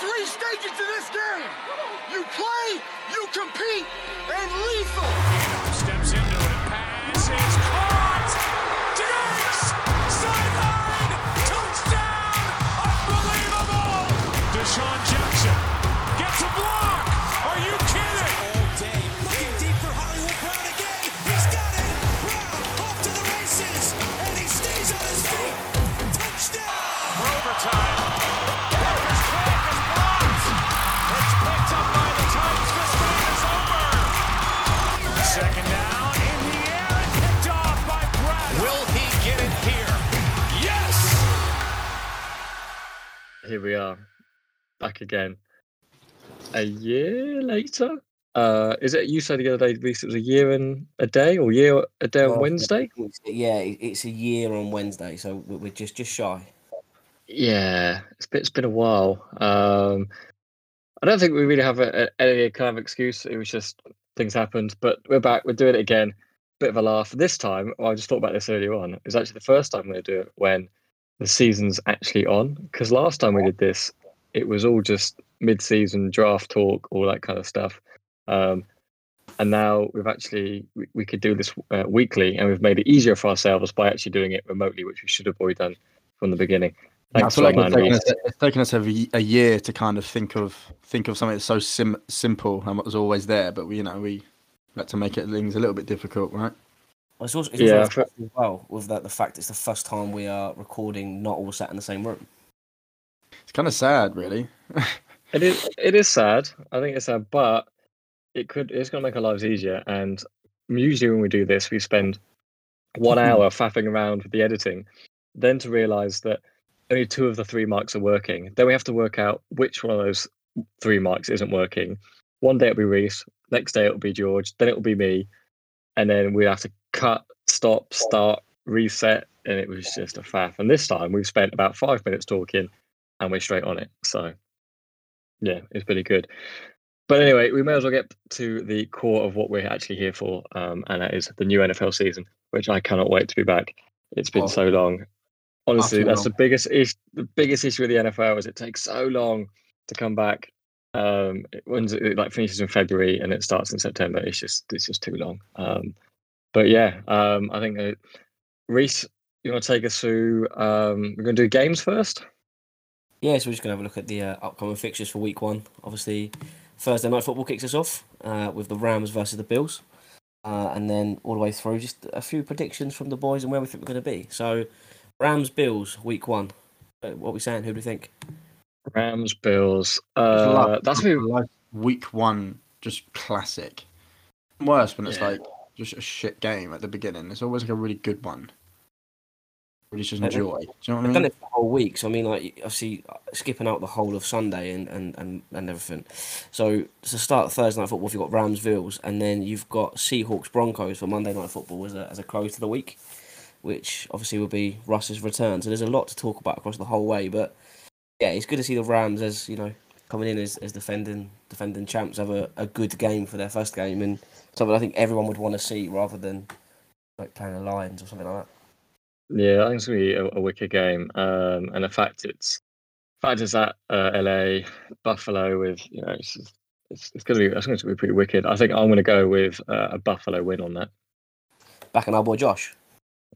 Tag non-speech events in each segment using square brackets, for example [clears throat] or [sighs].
three stages to this game. You play, you compete, and lethal. Here we are, back again. A year later? Uh, is it you said the other day, Reese, it was a year and a day or year a day on Well, Wednesday? it's- Yeah, it's a year on Wednesday, so we- we're just just shy. Yeah, it's been, it's been a while. Um, I don't think we really have a, a, any kind of excuse. It was just things happened, but we're back. We're doing it again. Bit of a laugh. This time, well, I just thought about this earlier on. It was actually the first time we're going to do it when the season's actually on. Because last time we did this, it was all just mid-season draft talk, all that kind of stuff. Um, and now we've actually we, we could do this uh, weekly, and we've made it easier for ourselves by actually doing it remotely, which we should have already done from the beginning. I feel like it's taken, us, it's taken us a year to kind of think of think of something that's so sim- simple and what was always there, but we, you know, we had to make it things a little bit difficult, right? Well, It's also, it's Yeah, also as well with that the fact it's the first time we are recording, not all sat in the same room. It's kind of sad, really. [laughs] It is. It is sad. I think it's sad, but it could. It's going to make our lives easier. And usually, when we do this, we spend one mm-hmm. hour faffing around with the editing, then to realise that only two of the three mics are working. Then we have to work out which one of those three mics isn't working. One day it'll be Reese. Next day it'll be George. Then it'll be me, and then we have to cut, stop, start, reset, and it was just a faff. And this time we've spent about five minutes talking, and we're straight on it. So yeah, it's pretty good. But anyway, we may as well get to the core of what we're actually here for, um, and that is the new NFL season, which I cannot wait to be back. It's been Oh. so long. Honestly, that's long. the biggest issue. The biggest issue with the NFL is it takes so long to come back. Um, it, it like finishes in February and it starts in September. It's just it's just too long. Um, but yeah, um, I think uh, Reese, you want to take us through? Um, we're going to do games first. Yeah, so we're just going to have a look at the uh, upcoming fixtures for week one. Obviously, Thursday night football kicks us off uh, with the Rams versus the Bills. Uh, and then all the way through, just a few predictions from the boys and where we think we're going to be. So, Rams Bills week one. Uh, What are we saying? Who do we think? Rams, Bills. Uh, like- that's me. like week one, just classic. Worse when it's Yeah. like just a shit game at the beginning. It's always like a really good one. Really just enjoy. Do you know what I I've done mean? it for the whole week, so I mean, like, obviously, uh, skipping out the whole of Sunday and, and, and, and everything. So, to start Thursday night football, you've got Rams Bills, and then you've got Seahawks Broncos for Monday night football as a, as a close to the week, which obviously will be Russ's return. So, there's a lot to talk about across the whole way, but yeah, it's good to see the Rams as, you know, coming in as, as defending defending champs have a, a good game for their first game and something I think everyone would want to see rather than like playing the Lions or something like that. Yeah, I think it's gonna be a, a wicked game. Um, and the fact it's fact is at uh, LA, Buffalo with you know it's it's, it's gonna be it's going to be pretty wicked. I think I'm gonna go with uh, a Buffalo win on that. Back in our boy Josh.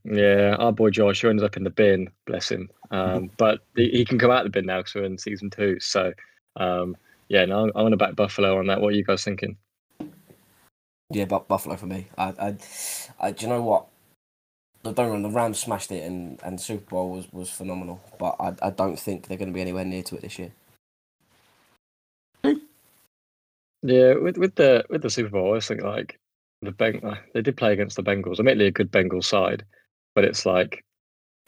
Yeah, our boy Josh who ends up in the bin, bless him. [laughs] Um, but he, he can come out of the bin now because we're in season two. So um, yeah, no, I'm, I'm gonna back Buffalo on that. What are you guys thinking? Yeah, but Buffalo for me. I, I, I, do you know what? Don't get me wrong, the Rams smashed it, and, and Super Bowl was, was phenomenal. But I, I don't think they're going to be anywhere near to it this year. Yeah, with with the with the Super Bowl, I always think like the Beng- uh, they did play against the Bengals. Admittedly, a good Bengals side, but it's like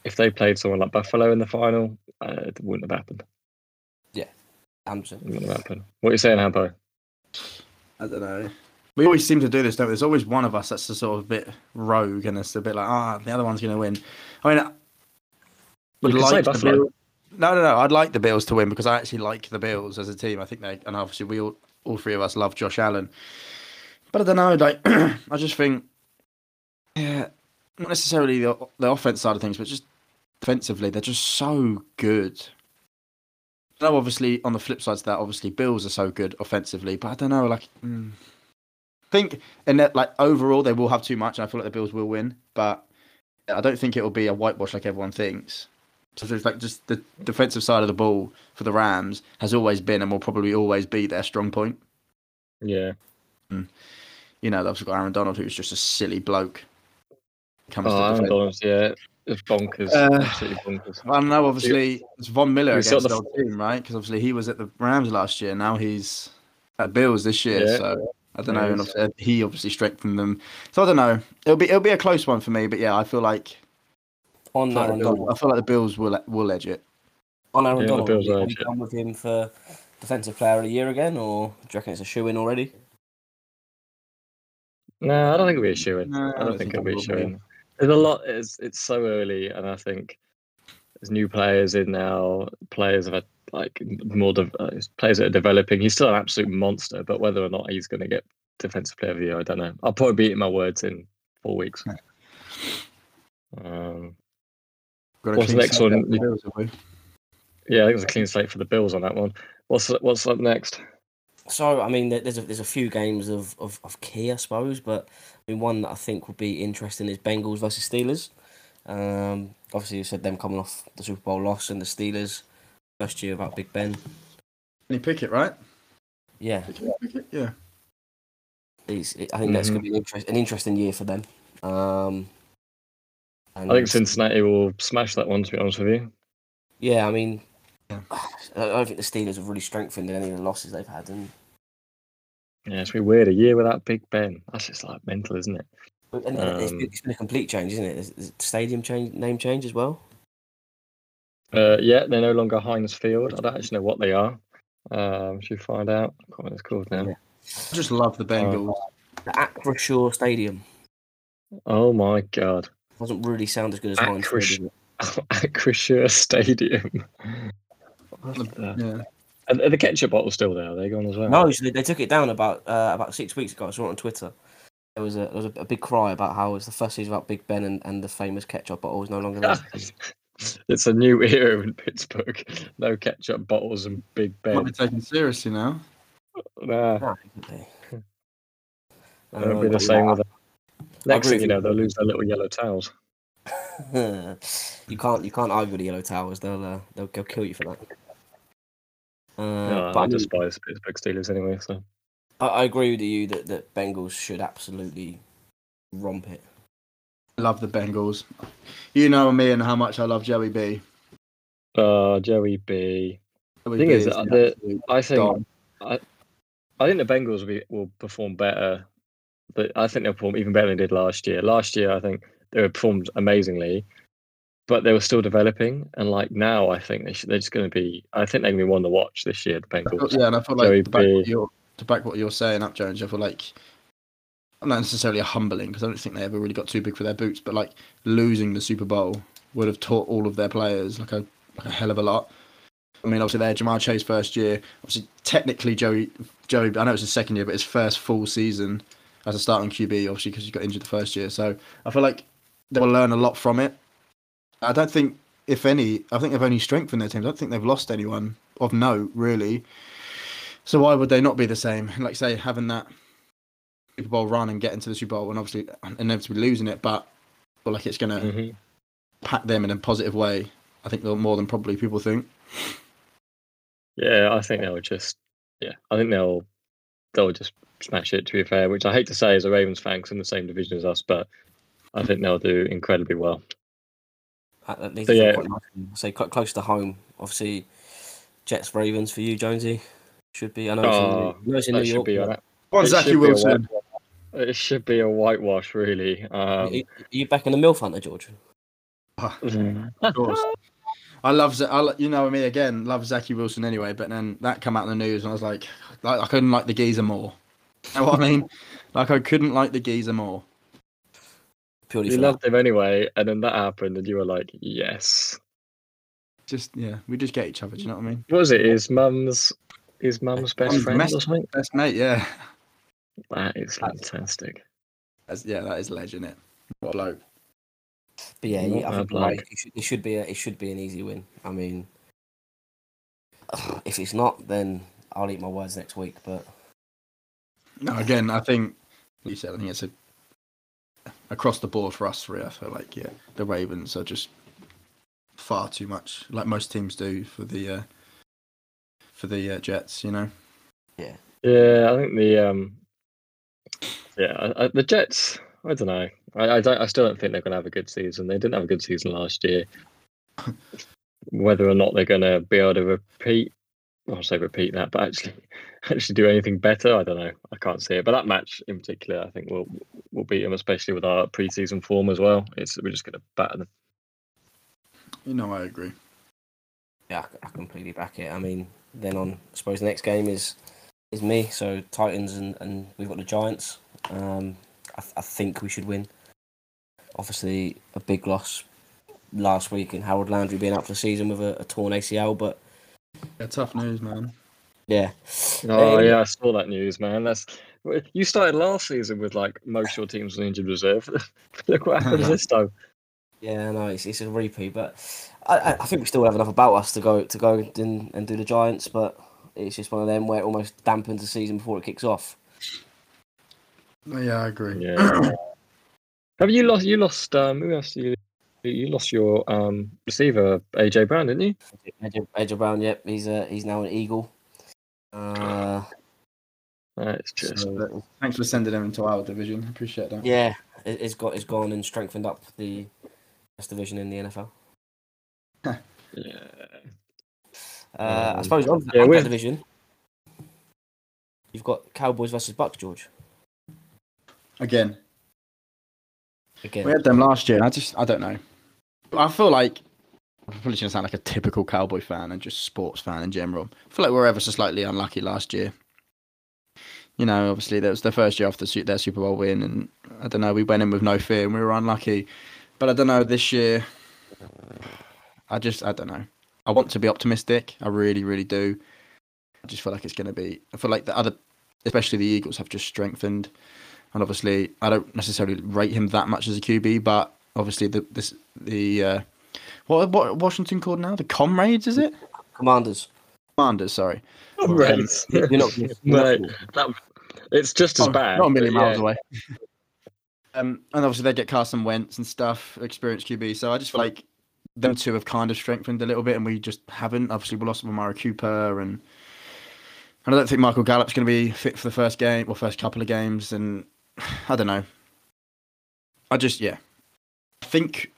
if they played someone like Buffalo in the final, uh, it wouldn't have happened. Hampson. It wouldn't have happened. What are you saying, Hampo? I don't know. We always seem to do this, don't we? There's always one of us that's a sort of a bit rogue and it's a bit like, ah, the other one's going to win. I mean, would You like the Buffalo. No, no, no. I'd like the Bills to win because I actually like the Bills as a team. I think they, and obviously we all, all three of us love Josh Allen. But I don't know. Like, [clears throat] I just think, yeah, not necessarily the the offense side of things, but just defensively, they're just so good. I know obviously on the flip side to that, obviously Bills are so good offensively, but I don't know, like mm, think and that like overall they will have too much, and I feel like the Bills will win, but I don't think it will be a whitewash like everyone thinks. So there's like just the defensive side of the ball for the Rams has always been and will probably always be their strong point. Yeah. You know, they've also got Aaron Donald, who's just a silly bloke. Comes Oh, to Aaron. Donald's, yeah, it's bonkers. Uh, Absolutely bonkers. I don't know. Obviously, it's Von Miller against the- old team, right? Because obviously he was at the Rams last year. Now he's at Bills this year. Yeah. So I don't Yeah, know. And obviously, he obviously strengthened them. So I don't know. It'll be it'll be a close one for me. But yeah, I feel like On I feel like, the Bills, I feel like the Bills will will edge it. on Aaron Yeah, the Donald, Bills are are you done with him for defensive player of the year again, or do you reckon it's a shoe in already? No, I don't think it'll be a shoe in. No, I don't think it'll be a shoe in. There's a lot. It's it's so early, and I think there's new players in now. Players have had like more de- uh, players that are developing. He's still an absolute monster, but whether or not he's going to get defensive player of the year, I don't know. I'll probably be eating my words in four weeks. Um, Got a What's the next one? Bills, yeah, I think it's a clean slate for the Bills on that one. What's what's up next? So I mean, there's a, there's a few games of, of, of key, I suppose, but I mean, one that I think would be interesting is Bengals versus Steelers. Um, obviously, you said them coming off the Super Bowl loss and the Steelers first year about Big Ben. Kenny Pickett, right? Yeah, Pickett, yeah. he's, I think that's Mhm. going to be an, interest, an interesting year for them. Um, and I think Cincinnati will smash that one. To be honest with you, Yeah, I mean, Yeah. [sighs] I don't think the Steelers have really strengthened in any of the losses they've had, and yeah, it's really weird. A year without Big Ben. That's just like mental, isn't it? And it's, been, Um, it's been a complete change, isn't it? There's, there's stadium change, name change as well. Uh, yeah, they're no longer Heinz Field. I don't actually know what they are. Um, should we find out? I can't remember what it's called now. Yeah. I just love the Bengals. The Acrisure Stadium Oh my god, doesn't really sound as good as Heinz Field. Acrisure. does it? [laughs] Acrisure Stadium. What the- yeah. Are are the ketchup bottles still there? Are they gone as well? No, so they, they took it down about uh, about six weeks ago. I saw it on Twitter. There was a there was a, a big cry about how it's the first season about Big Ben and, and the famous ketchup bottle is no longer [laughs] there. it's a new era in Pittsburgh. No ketchup bottles and Big Ben. Might be taken seriously now. Nah, No, they- it'll be the same with. Next agree thing you know, they'll lose their little yellow towels. [laughs] you can't you can't argue with the yellow towers. They'll uh, they'll, they'll kill you for that. Uh, No, but I, I mean, despise Pittsburgh Steelers anyway. So I, I agree with you that, that Bengals should absolutely romp it. I love the Bengals. You know me and how much I love Joey B. uh, Joey B. Joey Thing B is, the the- I think dog. I, I think the Bengals will, be, will perform better. But I think they'll perform even better than they did last year. Last year, I think they performed amazingly, but they were still developing. And like now, I think they should, they're just going to be. I think they're going to be one to watch this year. The Bengals. Yeah, and I feel Joey like to back, B. what you're, to back what you're saying up, Jones, I feel like I'm not necessarily a humbling because I don't think they ever really got too big for their boots, but like losing the Super Bowl would have taught all of their players like a like a hell of a lot. I mean, obviously, they're Ja'Marr Chase first year. Obviously, technically, Joey, Joey, I know it's his second year, but his first full season as a starting QB, obviously, because he got injured the first year. So I feel like they will learn a lot from it. I don't think, if any, I think they've only strengthened their teams. I don't think they've lost anyone of note, really. So why would they not be the same? Like, say, having that Super Bowl run and getting to the Super Bowl and obviously inevitably losing it, but I like it's going to hmm pack them in a positive way. I think they'll more than probably people think. Yeah, I think they'll just. Yeah, I think they'll they'll just smash it. To be fair, which I hate to say as a Ravens fan, 'cause in the same division as us, but I think they'll do incredibly well. At, at least So, yeah. quite nice. say quite close to home. Obviously, Jets Ravens for you, Jonesy. Should be. I know it's Oh, I know it's in New should York. be. but a- on, it Zachy should Wilson. It should be a whitewash, really. are, Um, you, are you back in the milf hunter, George? [laughs] Of course. I love, Z- I, lo- you know me again, love Zachy Wilson anyway, but then that come out in the news and I was like, like I couldn't like the geezer more. You know what I mean? Like I couldn't like the geezer more. Purely you for loved him anyway, and then that happened, and you were like, "Yes." Just, yeah, we just get each other, do you know what I mean? What was it? His mum's his mum's best Mum's friend mess- or something? Best mate, yeah. That is fantastic. That's, yeah, that is legend, it. What a bloke. But yeah, Not yeah I think you're right. luck. It should, it should be a it should be an easy win. I mean, [sighs] if it's not, then I'll eat my words next week. But No, again, I think you said. I think it's a across the board for us three. I feel like yeah, the Ravens are just far too much, like most teams do for the uh, for the uh, Jets. You know. Yeah, Yeah, I think the um, yeah, I, I, the Jets. I don't know. I, I don't. I still don't think they're going to have a good season. They didn't have a good season last year. [laughs] Whether or not they're going to be able to repeat, I'll say repeat that, but actually, [laughs] actually do anything better, I don't know. I can't see it. But that match in particular, I think we'll we'll beat them, especially with our preseason form as well. It's we're just going to batter them. You know, I agree. yeah, I- I completely back it. I mean, then on I suppose the next game is is me. So Titans and, and we've got the Giants. Um, I, th- I think we should win. Obviously, a big loss last week in Harold Landry being out for the season with a, a torn ACL, but Yeah, tough news, man. yeah. Oh Um, yeah, I saw that news, man. That's you started last season with like most of your teams on injured reserve. [laughs] Look what happens [laughs] this time. Yeah, no, it's, it's a repeat, but I, I- I think we still have enough about us to go to go and, and do the Giants, but it's just one of them where it almost dampens the season before it kicks off. Yeah, I agree. Yeah. [coughs] Have you lost? You lost. Um, who else? You you lost your um receiver AJ Brown, didn't you? AJ, AJ Brown, yep, he's uh, he's now an Eagle. Uh, That's just. so, Thanks for sending them into our division. Appreciate that. yeah, it, it's got it's gone and strengthened up the best division in the NFL. Yeah. Uh, I Um, suppose on, yeah, that division, you've got Cowboys versus Bucks, George. Again, Again, we had them last year. And I just, I don't know. I feel like I'm probably going to sound like a typical Cowboy fan and just sports fan in general. I feel like we were ever so slightly unlucky last year. You know, obviously that was the first year after their Super Bowl win, and I don't know. We went in with no fear and we were unlucky. But I don't know this year. I just, I don't know. I want to be optimistic. I really, really do. I just feel like it's going to be. I feel like the other, especially the Eagles, have just strengthened. And obviously, I don't necessarily rate him that much as a QB, but obviously the this the uh, what what Washington called now the Comrades is it? Commanders. Commanders, sorry. Right. You're not. You're Mate, not that, it's just as Oh, bad. Not a million miles yeah. away. Um, and obviously they get Carson Wentz and stuff, experienced QB. So I just feel like them two have kind of strengthened a little bit, and we just haven't. Obviously, we lost Amari Cooper, and and I don't think Michael Gallup's going to be fit for the first game or first couple of games. And [sighs] I don't know. I just yeah, I think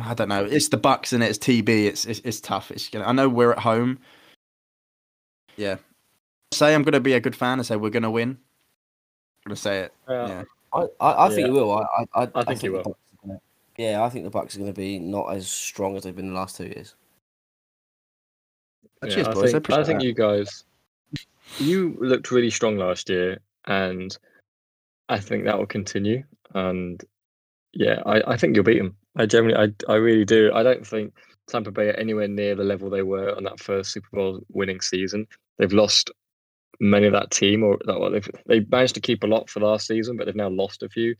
I don't know. It's the Bucks and it's TB. It's it's, it's tough. It's gonna. I know we're at home. Yeah. Say I'm going to be a good fan and say we're going to win. I'm going to say it. Yeah. Yeah. I, I, I think Yeah. you will. I, I, I, I think you the will. Bucks are gonna- yeah, I think the Bucks are going to be not as strong as they've been the last two years. Yeah, Cheers, I boys. I think, I appreciate think you guys, you looked really strong last year, and I think that will continue. And yeah, I, I think you'll beat them. I generally, I, I really do. I don't think Tampa Bay are anywhere near the level they were on that first Super Bowl winning season. They've lost many of that team, or that well, they've they managed to keep a lot for last season, but they've now lost a few.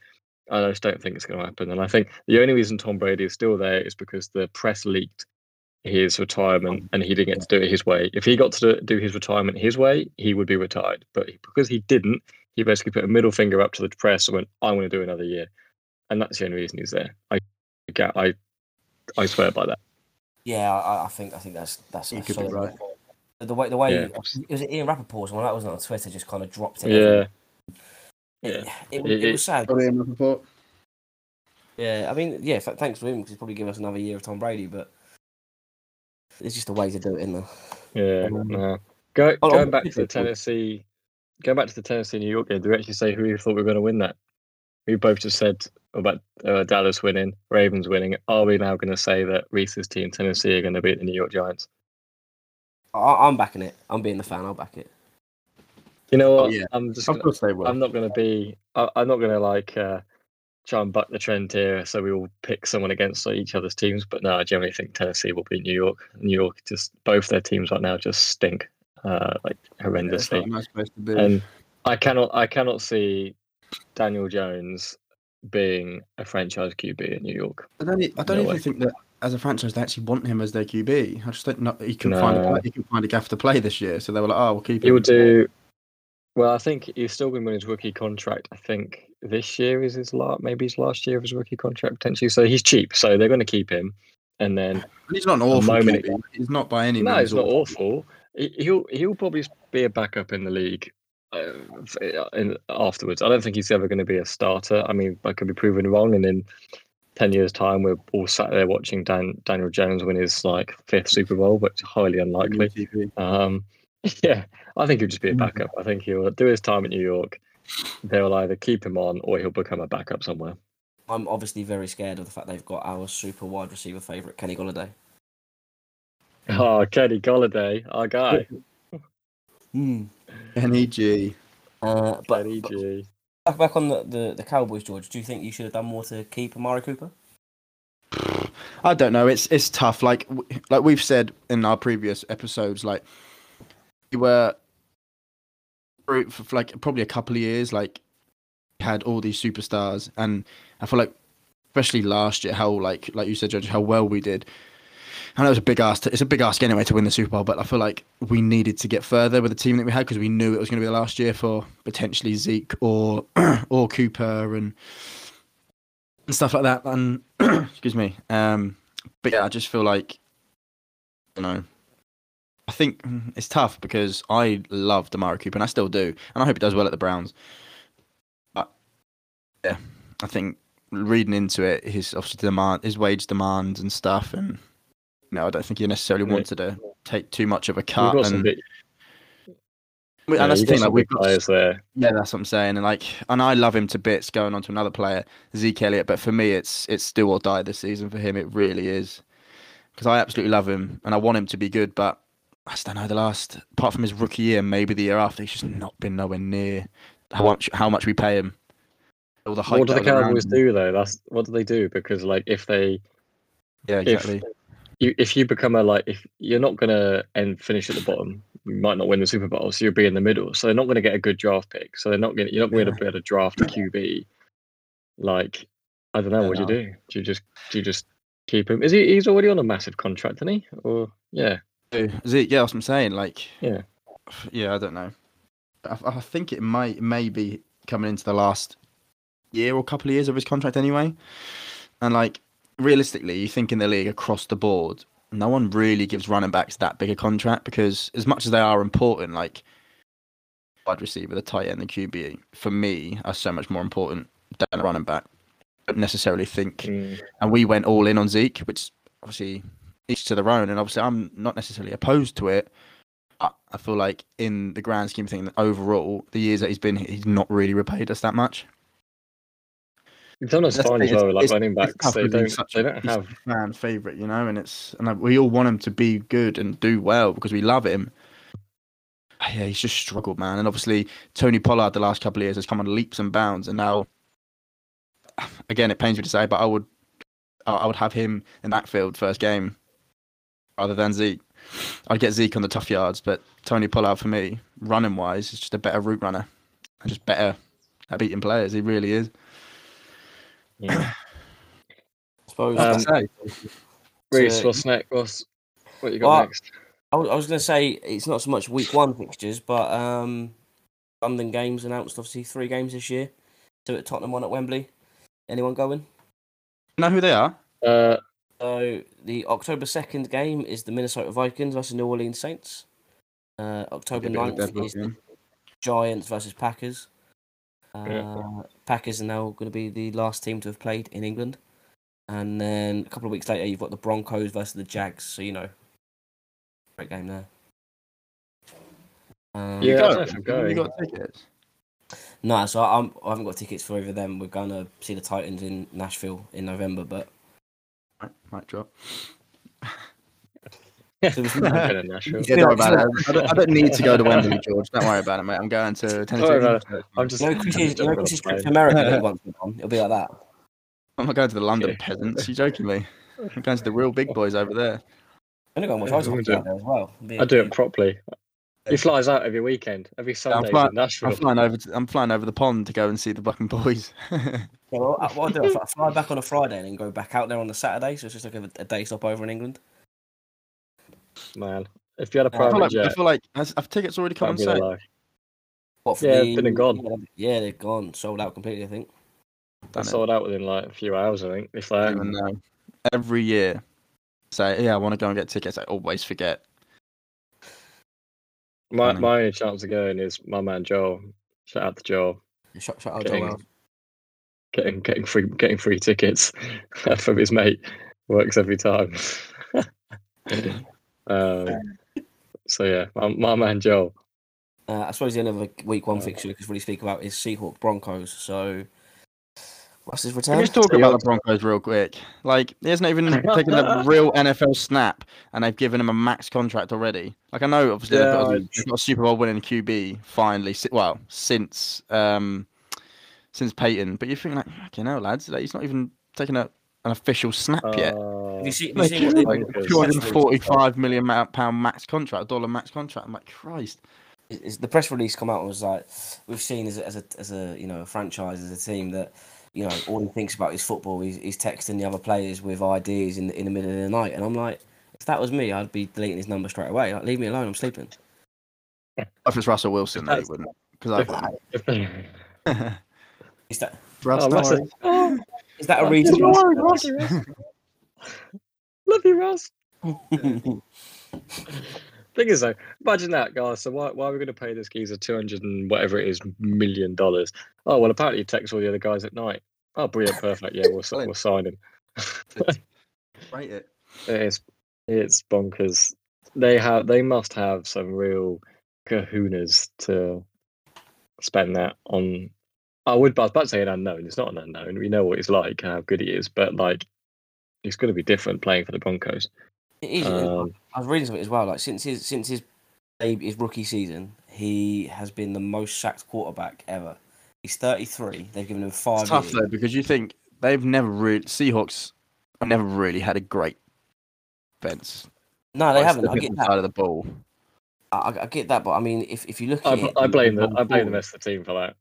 I just don't think it's going to happen. And I think the only reason Tom Brady is still there is because the press leaked his retirement and he didn't get to do it his way. If he got to do his retirement his way, he would be retired. But because he didn't, he basically put a middle finger up to the press and went, "I want to do another year," and that's the only reason he's there. I, get- I, I swear by that. Yeah, I, I think I think that's that's You could be right. report. The way the way Yeah. it was Ian Rapoport's one that wasn't on Twitter just kind of dropped it. Yeah, it, yeah. it, was- It- it was sad. Probably in report. Yeah, I mean, yeah, th- thanks to him because he's probably give us another year of Tom Brady, but it's just a way to do it, isn't there? Yeah, Um, no. Go, oh, going oh, back to the okay, cool. Tennessee, going back to the Tennessee New York game. Do we actually say who we thought we were going to win that? We both just said about uh, Dallas winning, Ravens winning. Are we now going to say that Reese's team Tennessee are going to beat the New York Giants? I, I'm backing it. I'm being the fan. I'll back it. You know what? Oh, yeah. I'm just. Of Gonna, course they will. I'm not going to be. I, I'm not going to like uh, try and buck the trend here. So we all pick someone against each other's teams. But no, I generally think Tennessee will beat New York. New York just both their teams right now just stink, uh, like Yeah, it's horrendously. not a nice place to be. and I cannot I cannot see Daniel Jones being a franchise QB in New York. I don't, I don't No even way. think that as a franchise they actually want him as their QB. I just don't know he can find No. a, he can find a gaff to play this year. So they were like, oh, we'll keep him. He'll do. Well, I think he's still been win his rookie contract. I think this year is his last, maybe his last year of his rookie contract potentially. So he's cheap, so they're going to keep him. And then And he's not an awful moment QB. He's not by any means. no, means it's not awful. He- He'll he'll probably be a backup in the league uh, in, afterwards. I don't think he's ever going to be a starter. I mean, I could be proven wrong, and in ten years' time, we're all sat there watching Dan, Daniel Jones win his like fifth Super Bowl, but it's highly unlikely. Um, [laughs] yeah, I think he'll just be a Mm. backup. I think he'll do his time at New York. They'll either keep him on or he'll become a backup somewhere. I'm obviously very scared of the fact they've got our super wide receiver favourite, Kenny Golladay. [laughs] Oh, Kenny Golladay, our guy. [laughs] Hmm. Kenny G. Uh, but, Kenny but G. back, on the, the, the Cowboys, George, do you think you should have done more to keep Amari Cooper? I don't know. It's it's tough. Like like we've said in our previous episodes, like we were for like probably a couple of years, like had all these superstars, and I feel like especially last year, how like like you said, George, how well we did. I know it was a big ask. it's a big ask anyway to win the Super Bowl, but I feel like we needed to get further with the team that we had because we knew it was going to be the last year for potentially Zeke or [clears throat] or Cooper and and stuff like that. And [clears throat] excuse me. Um, but yeah, I just feel like you know. I think mm, it's tough because I love Demar Cooper and I still do, and I hope he does well at the Browns. But yeah, I think reading into it, his obviously demand, his wage demands and stuff, and no, I don't think he necessarily Yeah. wanted to take too much of a We've cut. And, big, and yeah, that's the thing, like we've got players there. yeah, that's what I'm saying. And like, and I love him to bits. Going on to another player, Zeke Elliott. But for me, it's it's still or die this season for him. It really is, because I absolutely love him and I want him to be good. But I just don't know. The last, apart from his rookie year, maybe the year after, he's just not been nowhere near how much how much we pay him. All the hype. What do the Cowboys do though? That's what do they do? Because like if they Yeah, if exactly. You if you become a like if you're not gonna end finish at the bottom, you might not win the Super Bowl, so you'll be in the middle. So they're not gonna get a good draft pick. So they're not gonna you're not going to be able to draft a QB. Like I don't know, what do you do? Do you just do you just keep him? Is he he's already on a massive contract, isn't he? Or yeah. is it? yeah, that's what I'm saying. Like, Yeah. yeah, I don't know. I, I think it might may be coming into the last year or couple of years of his contract anyway. And like, realistically, you think in the league across the board, no one really gives running backs that big a contract because as much as they are important, like wide receiver, the tight end, the QB, for me, are so much more important than a running back. I don't necessarily think Mm. and we went all in on Zeke, which obviously each to their own. And obviously, I'm not necessarily opposed to it. I feel like in the grand scheme of things, overall, the years that he's been, here, he's not really repaid us that much. It's almost That's the fine as well. like it's, running backs. They don't, such they don't have a fan favorite, you know, and it's and we all want him to be good and do well because we love him. Ah, yeah, he's just struggled, man. And obviously, Tony Pollard the last couple of years has come on leaps and bounds, and now, again, it pains me to say, but I would, I I would have him in that field first game, rather than Zeke. I'd get Zeke on the tough yards, but Tony Pollard for me, running wise, is just a better route runner, and just better at beating players. He really is. Yeah. [clears throat] I suppose. Um, Reese, what's next? What's what you got Well, next? I was, I was going to say it's not so much week one fixtures, but um, London games announced obviously three games this year. Two at Tottenham, one at Wembley. Anyone going? know who they are? Uh, So the October second game is the Minnesota Vikings versus New Orleans Saints. Uh, October Be a bit of a 9th is the. Giants versus Packers. Uh, Yeah. Packers are now going to be the last team to have played in England. And then a couple of weeks later, you've got the Broncos versus the Jags. So, you know, great game there. Um, Yeah, You I got don't know it. if I'm You got tickets. No, so I'm, I haven't got tickets for either of them. We're going to see the Titans in Nashville in November. But Might, might drop. So it's- I'm going to Nashville. Yeah, don't worry about it. I don't, I don't need to go to Wembley, George. Don't worry about it, mate. I'm going to Tennessee. worry about I'm just. you know, I'm Chris's, just you know, jumping on Chris's a trip to. America that he wants to go on? It'll be like that. I'm not going to the London Yeah. [laughs] peasants. You're joking me? I'm going to the real big boys over there. I'm going to go and watch Yeah, ice I'm hockey there as well. I do it properly. He flies out every weekend, every Sunday fly- in Nashville. I'm flying over. To, I'm flying over the pond to go and see the fucking boys. [laughs] Yeah, well, I- what I do, I fly back on a Friday and then go back out there on the Saturday. So it's just like a, a day stop over in England. Man, if you had a um, feel private like, I feel like has, have tickets already come that'd on be the sale? life. What Yeah, the, been and gone. Yeah, they're gone, sold out completely. I think. They Done it. sold out within like a few hours, I think. If I that, even know. Every year, say yeah, I want to go and get tickets. I always forget. my my only chance of going is my man Joel. Shout out to Joel. Shut, shut out Getting, Joel. getting getting free getting free tickets [laughs] from his mate works every time. [laughs] um, so yeah, my, my man Joel. Uh, I suppose the end of the week one fixture we could really speak about is Seahawks Broncos. So, what's his return? we just talk about the Broncos real quick? Like, he hasn't even taken a [laughs] real NFL snap, and they've given him a max contract already. Like, I know obviously they've, got they've got a Super Bowl winning QB finally. Well, since um, since Peyton, but you think like, you know, lads, like, he's not even taking a, an official snap yet. Oh. Have you seen, have you seen what. two hundred forty-five million pound max contract, dollar max contract. I'm like, Christ. is the press release come out and was like, we've seen as a, as a as a you know a franchise as a team that you know all he thinks about is football. He's, he's texting the other players with ideas in the, in the middle of the night, and I'm like, if that was me, I'd be deleting his number straight away. Like, leave me alone. I'm sleeping. If it's Russell Wilson, they That's- wouldn't. Because I if they- wouldn't. Is that Russ, oh, don't Russell- oh, is that a Russ, reason? don't worry, Russ. Love you, Russ. [laughs] [laughs] Thing is, though, imagine that, guys. So why, why are we going to pay this geezer two hundred and whatever it is million dollars? Oh well, apparently he texts all the other guys at night. Oh, brilliant, perfect. Yeah, we'll, s- we'll sign him. [laughs] Rate it. It's it's bonkers. They have they must have some real kahunas to spend that on. I would but I was about to say an unknown. It's not an unknown. We know what he's like, and how good he is, but like he's going to be different playing for the Broncos. It is. Um, I was reading something as well. Like since his since his his rookie season, he has been the most sacked quarterback ever. He's 33. They've given him five. It's tough years. though because you think they've never really Seahawks have never really had a great defense. No, they Like, haven't. I get that. side of the ball. I, I get that, but I mean, if, if you look I, it, I blame the I blame the rest of the team for that.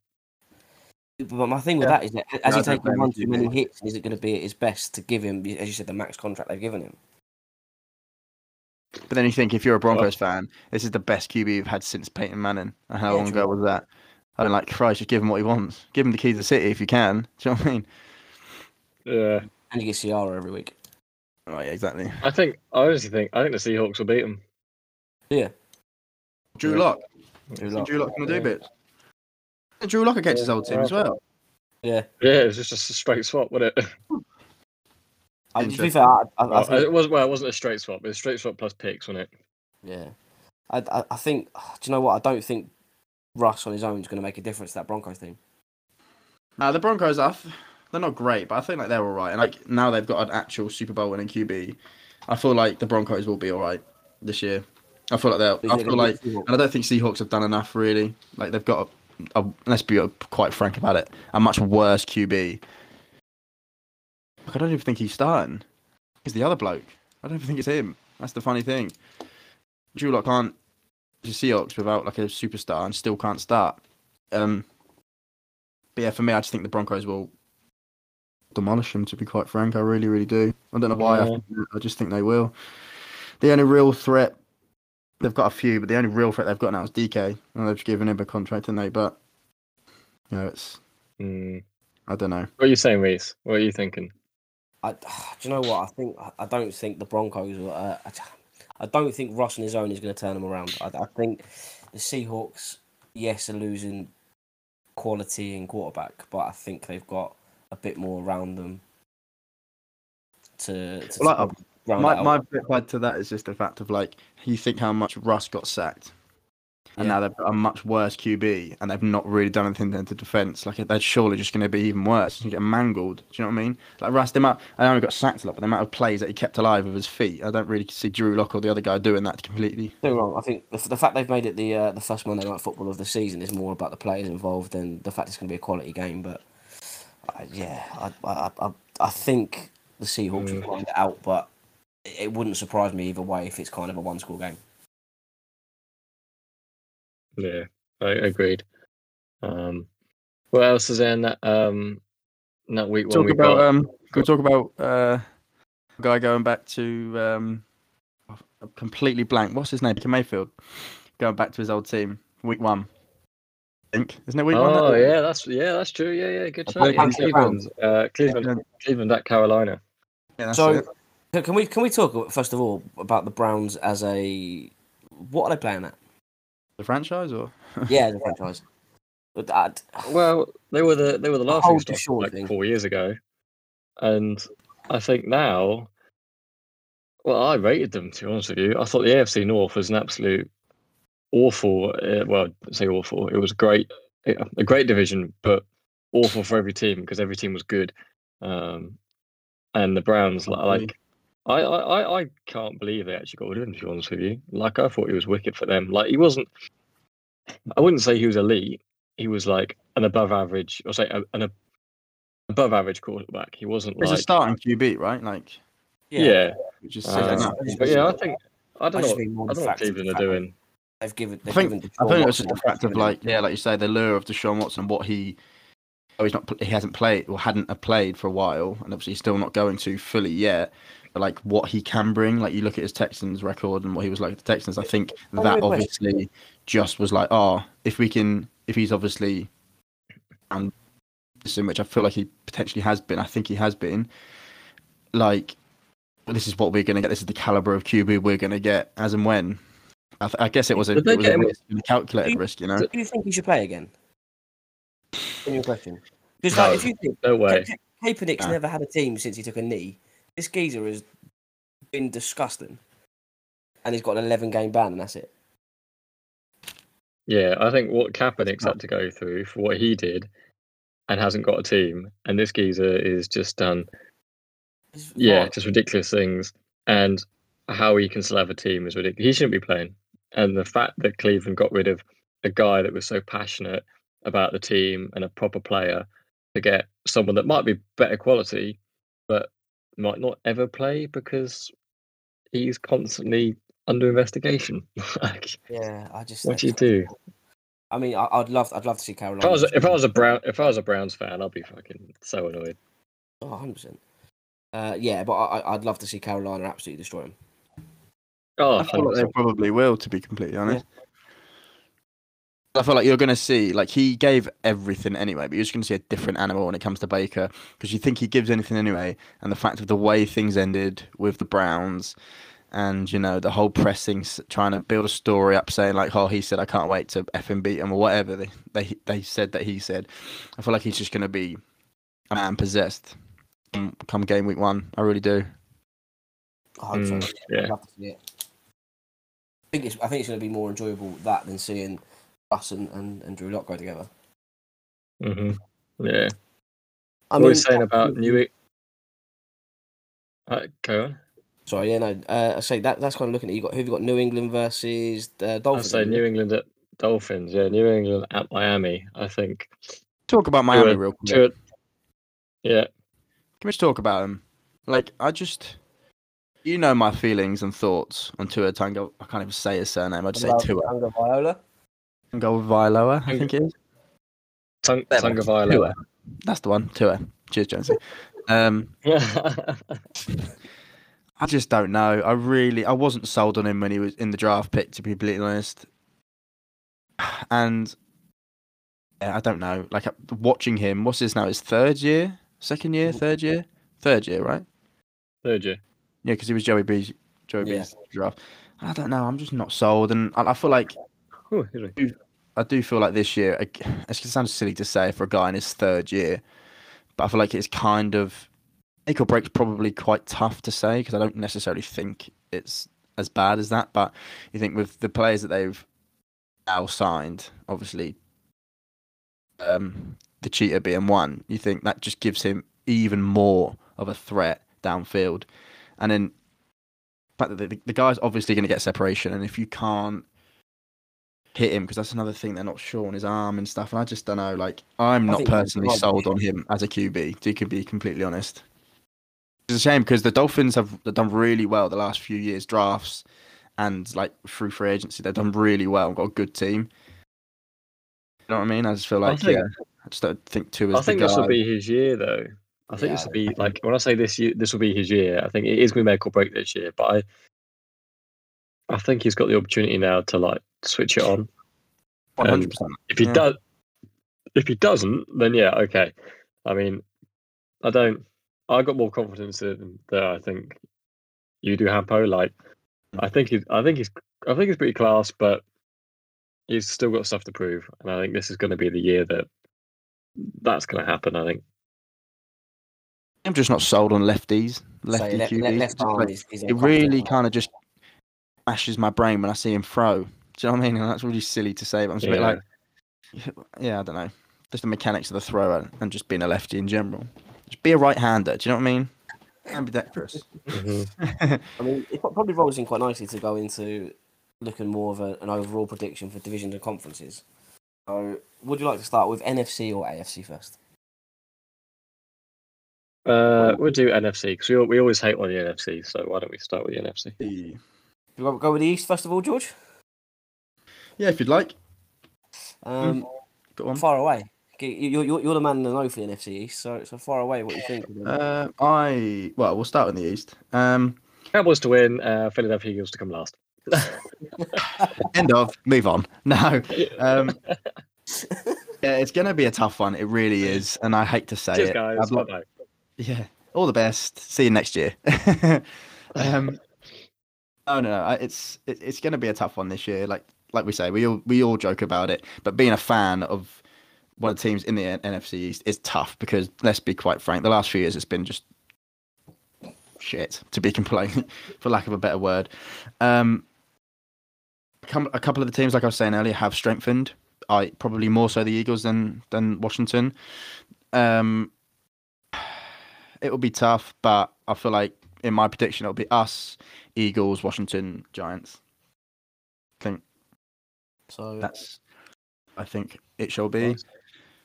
But my thing with Yeah. that is that as I he don't taking blame one too many hits, is it going to be at his best to give him, as you said, the max contract they've given him? But then you think if you're a Broncos fan, this is the best QB you've had since Peyton Manning. And how Yeah, long true. ago was that? I don't like Christ, just give him what he wants. Give him the keys to the city if you can. [laughs] Do you know what I mean? Yeah, And you get Ciara every week. Oh yeah, exactly. I think I honestly think I think the Seahawks will beat them. Yeah, Drew Yeah. Lock. Drew Drew Lock. Lock gonna do bits. Drew Lock against his old team as well. Yeah. Yeah, it's just a straight swap, wasn't it? I, to be fair, I, I, I Well, think, it was well, it wasn't a straight swap. It was a straight swap plus picks, wasn't it? yeah, I, I, I think. [sighs] Do you know what? I don't think Russ on his own is going to make a difference to that Broncos team. Now the Broncos are they're not great, but I think like they're all right. And like now they've got an actual Super Bowl winning QB. I feel like the Broncos will be all right this year. I feel like they'll. I feel like, and I don't think Seahawks have done enough really. Like they've got, let's be quite frank about it, a much worse QB. Like, I don't even think he's starting. He's the other bloke. I don't even think it's him. That's the funny thing. Drew Lock can't. The Seahawks without like a superstar and still can't start. Um, but yeah, for me, I just think the Broncos will demolish them. To be quite frank, I really, really do. I don't know why. I, Yeah. think, I just think they will. The only real threat they've got a few, but the only real threat they've got now is DK, and they've given him a contract, and they. But you know, it's Mm. I don't know. What are you saying, Reese? What are you thinking? I, [sighs] do you know what? I think I don't think the Broncos. will, Uh, I, I don't think Ross on his own is going to turn them around. I, I think the Seahawks, yes, are losing quality in quarterback, but I think they've got a bit more around them to, to Well, I- to round My my bit to that is just the fact of like you think how much Russ got sacked, and Yeah. now they've got a much worse QB, and they've not really done anything into defense. Like they're surely just going to be even worse. You get mangled. Do you know what I mean? Like Russ, the amount I only got sacked a lot, but the amount of plays that he kept alive with his feet, I don't really see Drew Lock or the other guy doing that completely. Don't wrong. I think the, the fact they've made it the uh, the first Monday Night Football of the season is more about the players involved than the fact it's going to be a quality game. But uh, yeah, I, I I I think the Seahawks will grind it out, but it it wouldn't surprise me either way if it's kind of a one score game. Yeah, I agreed. Um, what else is in that um that week one Talk we about got? um. Can we talk about uh, a guy going back to um, completely blank. What's his name? Baker Mayfield, going back to his old team. Week one. I think isn't it week one? oh yeah, that's yeah, that's true. Yeah, yeah, good I shout. think Yeah, Cleveland, uh, Cleveland, Cleveland. Cleveland at Carolina. Yeah, that's So, it. Can can we can we talk first of all about the Browns as a what are they playing at? the franchise or [laughs] Yeah, the franchise. But that- Well, they were the they were the A laughing whole short like thing. four years ago, and I think now, well, I rated them to be honest with you. I thought the AFC North was an absolute awful. Uh, well, I say awful. It was great, a great division, but awful for every team because every team was good. Um, and the Browns, li- Agree. like, I, I, I- I can't believe they actually got rid of him. To be honest with you, like I thought he was wicked for them. Like he wasn't. I wouldn't say he was elite. He was like an above average, or say an ab- above average quarterback. He wasn't he's like a starting QB, right? Like, yeah. which is sick. no, enough. Um, but yeah, I think I don't I know. What, think more I don't know what fact of the Cleveland are fact doing. they've given I they've think given I think it was just the fact of like yeah, like you say, the lure of Deshaun Watson what he oh he's not he hasn't played or hadn't played for a while, and obviously he's still not going to fully yet. But like what he can bring, like you look at his Texans record and what he was like with the Texans, I think that good question. obviously just was like, oh, if we can, if he's obviously, and in which I feel like he potentially has been, I think he has been, like. This is what we're going to get. This is the caliber of QB we're going to get as and when. I, th- I guess it was a, Did they it was a risk, a calculated risk, you know. Do you think he should play again? In your question, because No. like, if you think No way. Ka- Ka- Kaepernick's No. never had a team since he took a knee, this geezer has been disgusting, and he's got an 11 game ban, and that's it. Yeah, I think what Kaepernick's had to go through for what he did, and hasn't got a team, and this geezer is just done It's yeah, just ridiculous things. And how he can still have a team is ridiculous. He shouldn't be playing. And the fact that Cleveland got rid of a guy that was so passionate about the team and a proper player to get someone that might be better quality, might not ever play because he's constantly under investigation. [laughs] like, yeah, I just what do you do? I mean, I, I'd love, I'd love to see Carolina. If I was, if I was a Brown, if I was a Browns fan, I'd be fucking so annoyed. oh, 100 percent. Uh, yeah, but I, I- I'd love to see Carolina absolutely destroy him. Oh, I feel like they probably will, to be completely honest. I feel like you're going to see, like, he gave everything anyway, but you're just going to see a different animal when it comes to Baker because you think he gives anything anyway. And the fact of the way things ended with the Browns and, you know, the whole pressing, s- trying to build a story up saying, like, oh, he said, I can't wait to F and beat him or whatever they, they, they said that he said. I feel like he's just going to be a man possessed come, come game week one. I really do. I hope so. Mm, yeah. I'd love to see it. I think it's, I think it's going to be more enjoyable that than seeing Russ and, and, and Drew Lock go together. hmm Yeah. I what mean, were you saying about New? E- Uh, go on. Sorry, yeah, no. Uh, I say that that's kind of looking at you got who've you got New England versus uh, I say? New England at Dolphins. Yeah, New England at Miami. I think. Talk about Miami Two- real quick. two- yeah, Can we just talk about him? Like, I just, you know, my feelings and thoughts on Tua Tango. I can't even say his surname. I'd say About Tua Tango Viola. Tango Vailoa. I think it is. Tung-. Tungavailoa. Tua. That's the one. Tua. Cheers, Jonesy. Um, [laughs] I just don't know. I really, I wasn't sold on him when he was in the draft pick, to be completely honest. And yeah, I don't know. Like uh, watching him, what's his now? His third year, second year, third year, third year, right? Third year. Yeah, because he was Joey B's Joey Yeah. B's draft. I don't know. I'm just not sold, and I, I feel like Ooh. I do feel like this year. It sounds silly to say for a guy in his third year, but I feel like it's kind of make or break's probably quite tough to say because I don't necessarily think it's as bad as that. But you think with the players that they've now signed, obviously, um, the Cheetah being one, you think that just gives him even more of a threat downfield, and then the fact that the, the guy's obviously going to get separation, and if you can't hit him because that's another thing they're not sure on his arm and stuff. And I just don't know. Like I'm I not personally sold on him as a QB. To be completely honest, it's a shame because the Dolphins have done really well the last few years drafts and like through free agency they've done really well. Got a good team. You know what I mean? I just feel I like think- yeah, I just don't think two is I think this guy. will be his year, though. I think Yeah, this will be like when I say this year, this will be his year. I think it is going to make or break this year, but I, I think he's got the opportunity now to like switch it on. One hundred percent. If he Yeah. does, if he doesn't, then yeah, okay. I mean, I don't. I got more confidence in that. I think you do, Hampo. Like, mm. I think he's. I think he's. I think he's pretty class, but he's still got stuff to prove, and I think this is going to be the year that that's going to happen. I think. I'm just not sold on lefties. So Lefty left, left, left like- is, is it really kind of just mashes my brain when I see him throw. Do you know what I mean? And that's really silly to say, but I'm just a bit like, [laughs] yeah, I don't know. Just the mechanics of the thrower and just being a lefty in general. Just be a right-hander. Do you know what I mean? Ambidextrous. Mhm. [laughs] I mean, it probably rolls in quite nicely to go into looking more of a, an overall prediction for divisions and conferences. So, would you like to start with NFC or AFC first? Uh, we'll do NFC because we, we always hate on the NFC. So why don't we start with the NFC? You go, go with the East first of all, George. Yeah, if you'd like. Um, Go on. Far away. Okay, you- You're, you're the man in the know for the NFC East, so so far away. What do you think? Uh, I well, we'll start in the east. Um, Cowboys to win. Uh, Philadelphia Eagles to come last. [laughs] [laughs] end of. Move on. [laughs] No. Um, yeah, it's going to be a tough one. It really is, and I hate to say Cheers, it. guys. I've lo- Bye-bye. Yeah. All the best. See you next year. um, oh no, I- it's it, it's going to be a tough one this year. Like like we say, we all we all joke about it, but being a fan of one of the teams in the NFC East is tough because let's be quite frank, the last few years it's been just shit to be [laughs] complaining, for lack of a better word. Um, a couple of the teams, like I was saying earlier, have strengthened. I probably more so the Eagles than than Washington. Um, it will be tough, but I feel like in my prediction it'll be us, Eagles, Washington, Giants. I So that's. I think it shall be.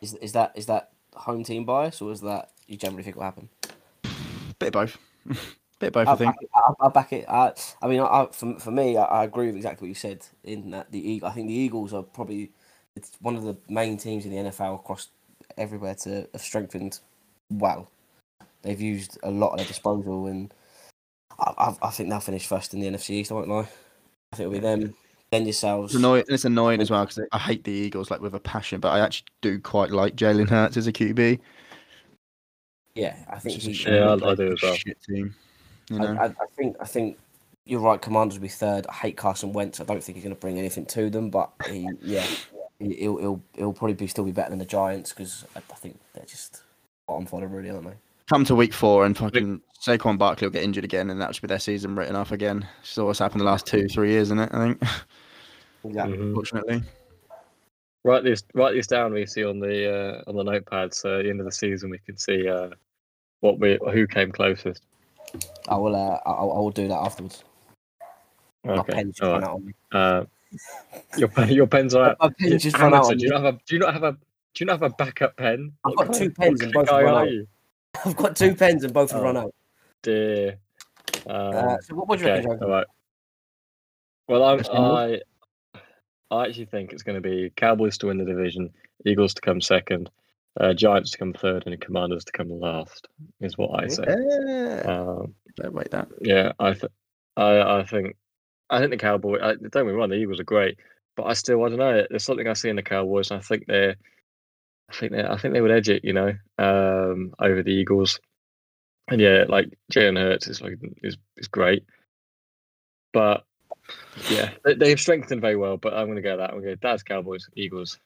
is is that is that home team bias or is that you generally think will happen? Bit of both. [laughs] Bit of both. I I'll think. I'll, back it. I, I mean, I, I, for for me, I, I agree with exactly what you said. In that the I think the Eagles are probably it's one of the main teams in the NFL across everywhere to have strengthened well. They've used a lot at their disposal, and I, I, I think they'll finish first in the NFC East. I won't lie. I think it'll be them, then yourselves. It's annoying. It's annoying as well because I hate the Eagles like with a passion, but I actually do quite like Jalen Hurts as a QB. Yeah, I think It's just a he, Yeah, they I- I do as well. Shit team. You I, know. I, I think I think you're right. Commanders will be third. I hate Carson Wentz. I don't think he's going to bring anything to them, but he, yeah, he, he'll, he'll he'll probably be still be better than the Giants because I, I think they're just bottom fodder, really, aren't they? Come to week four and fucking Saquon Barkley will get injured again, and that should be their season written off again. So what's happened the last two, three years, isn't it? I think, [laughs] Exactly. Mhm. unfortunately. Write this. Write this down. We see on the uh, on the notepad. So at the end of the season, we can see uh, what we who came closest. I will. Uh, I, I will do that afterwards. My pen's just run right. out on me. Uh, your pen, your pens are out. My pen's just run out do you not have a do you not have a do you not have a backup pen? I've What got two of- pens and both run out. you? [laughs] I've got two pens and both have Oh. run out. Dear. Um, Uh, so what, what do you okay, reckon, all right. Well, I'm, Yes, I I actually think it's going to be Cowboys to win the division, Eagles to come second, uh, Giants to come third, and Commanders to come last. Is what I say. Yeah. Um, Don't wait that. yeah, I, th- I, I think, I think the Cowboys. I, don't get me wrong, the Eagles are great, but I still, I don't know. There's something I see in the Cowboys, and I think they're, I think they, I think they would edge it, you know, um, over the Eagles. And yeah, like Jalen Hurts is like is is great, but yeah, they, they have strengthened very well. But I'm going to go that. I'm going to go Dad's Cowboys, Eagles,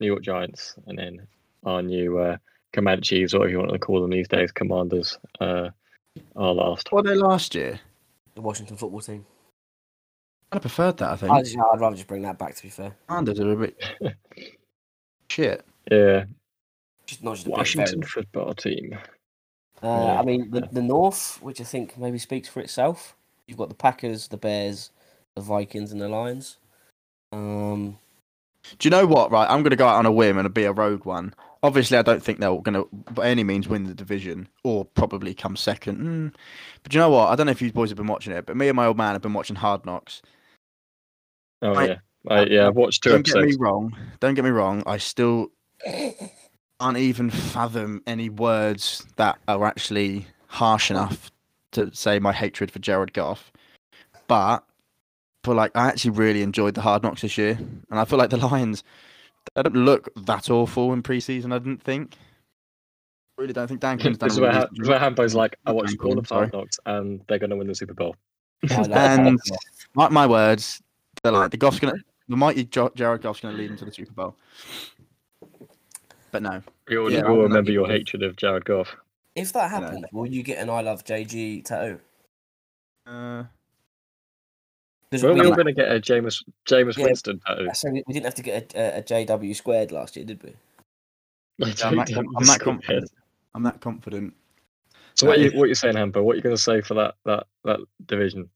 New York Giants, and then our new uh, Comanches, or whatever you want to call them these days, Commanders, uh, are last. What were they last year? The Washington football team. I'd have preferred that. I think. I'd, I'd rather just bring that back. To be fair, Commanders are a bit [laughs] shit. Yeah, just not just a Washington fair. football team. Uh, Yeah. I mean, the, the North, which I think maybe speaks for itself. You've got the Packers, the Bears, the Vikings, and the Lions. Um, Do you know what? Right, I'm going to go out on a whim and be a rogue one. Obviously, I don't think they're going to, by any means, win the division or probably come second. Mm. But you know what? I don't know if you boys have been watching it, but me and my old man have been watching Hard Knocks. Oh Right. yeah, I, yeah, I've watched 2 don't get me wrong. Don't get me wrong. I still can't even fathom any words that are actually harsh enough to say my hatred for Jared Goff. But for like, I actually really enjoyed the Hard Knocks this year, and I feel like the Lions they don't look that awful in preseason. I didn't think. Really don't think Dan [laughs] Quinn's done. This is where, really Ha- decent this is where job. Hampo's like, I Not watched Dan all Quinn, of. Hard Knocks and they're going to win the Super Bowl. [laughs] I like And that. mark my words, they're like the Goff's gonna, the mighty Jo- Jared Goff's gonna lead into the Super Bowl. But no, We all, Yeah, we all remember your hatred of Jared Goff. If that happens, will you get an I love JG tattoo? uh, 'Cause Weren't we we- all going to get a Jameis, Jameis Yeah. Winston tattoo? so we we didn't have to get a, a, a JW squared last year, did we? [laughs] I'm that, I'm that confident. I'm that confident. So what you what you saying, Hampo? What are you going to say for that that that division?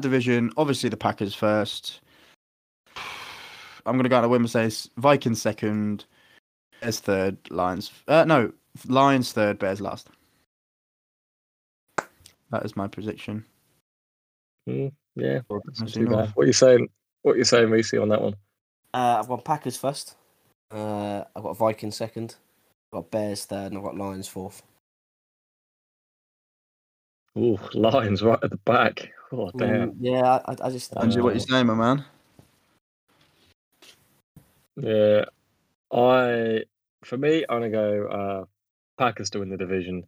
Division, obviously the Packers first. I'm gonna go out on a whim and say s- Vikings second, Bears third, Lions. Uh, no, Lions third, Bears last. That is my prediction. Hmm, yeah, for that's not NFC too bad. What are you saying? What are you saying, Reese, on that one? Uh, I've got Packers first. Uh, I've got Vikings second. I've got Bears third, and I've got Lions fourth. Ooh, Lions right at the back. Oh damn. Mm, yeah, I, I just. I Angie, what you just- saying, my man? Yeah, I for me, I'm gonna go uh, Packers to win the division,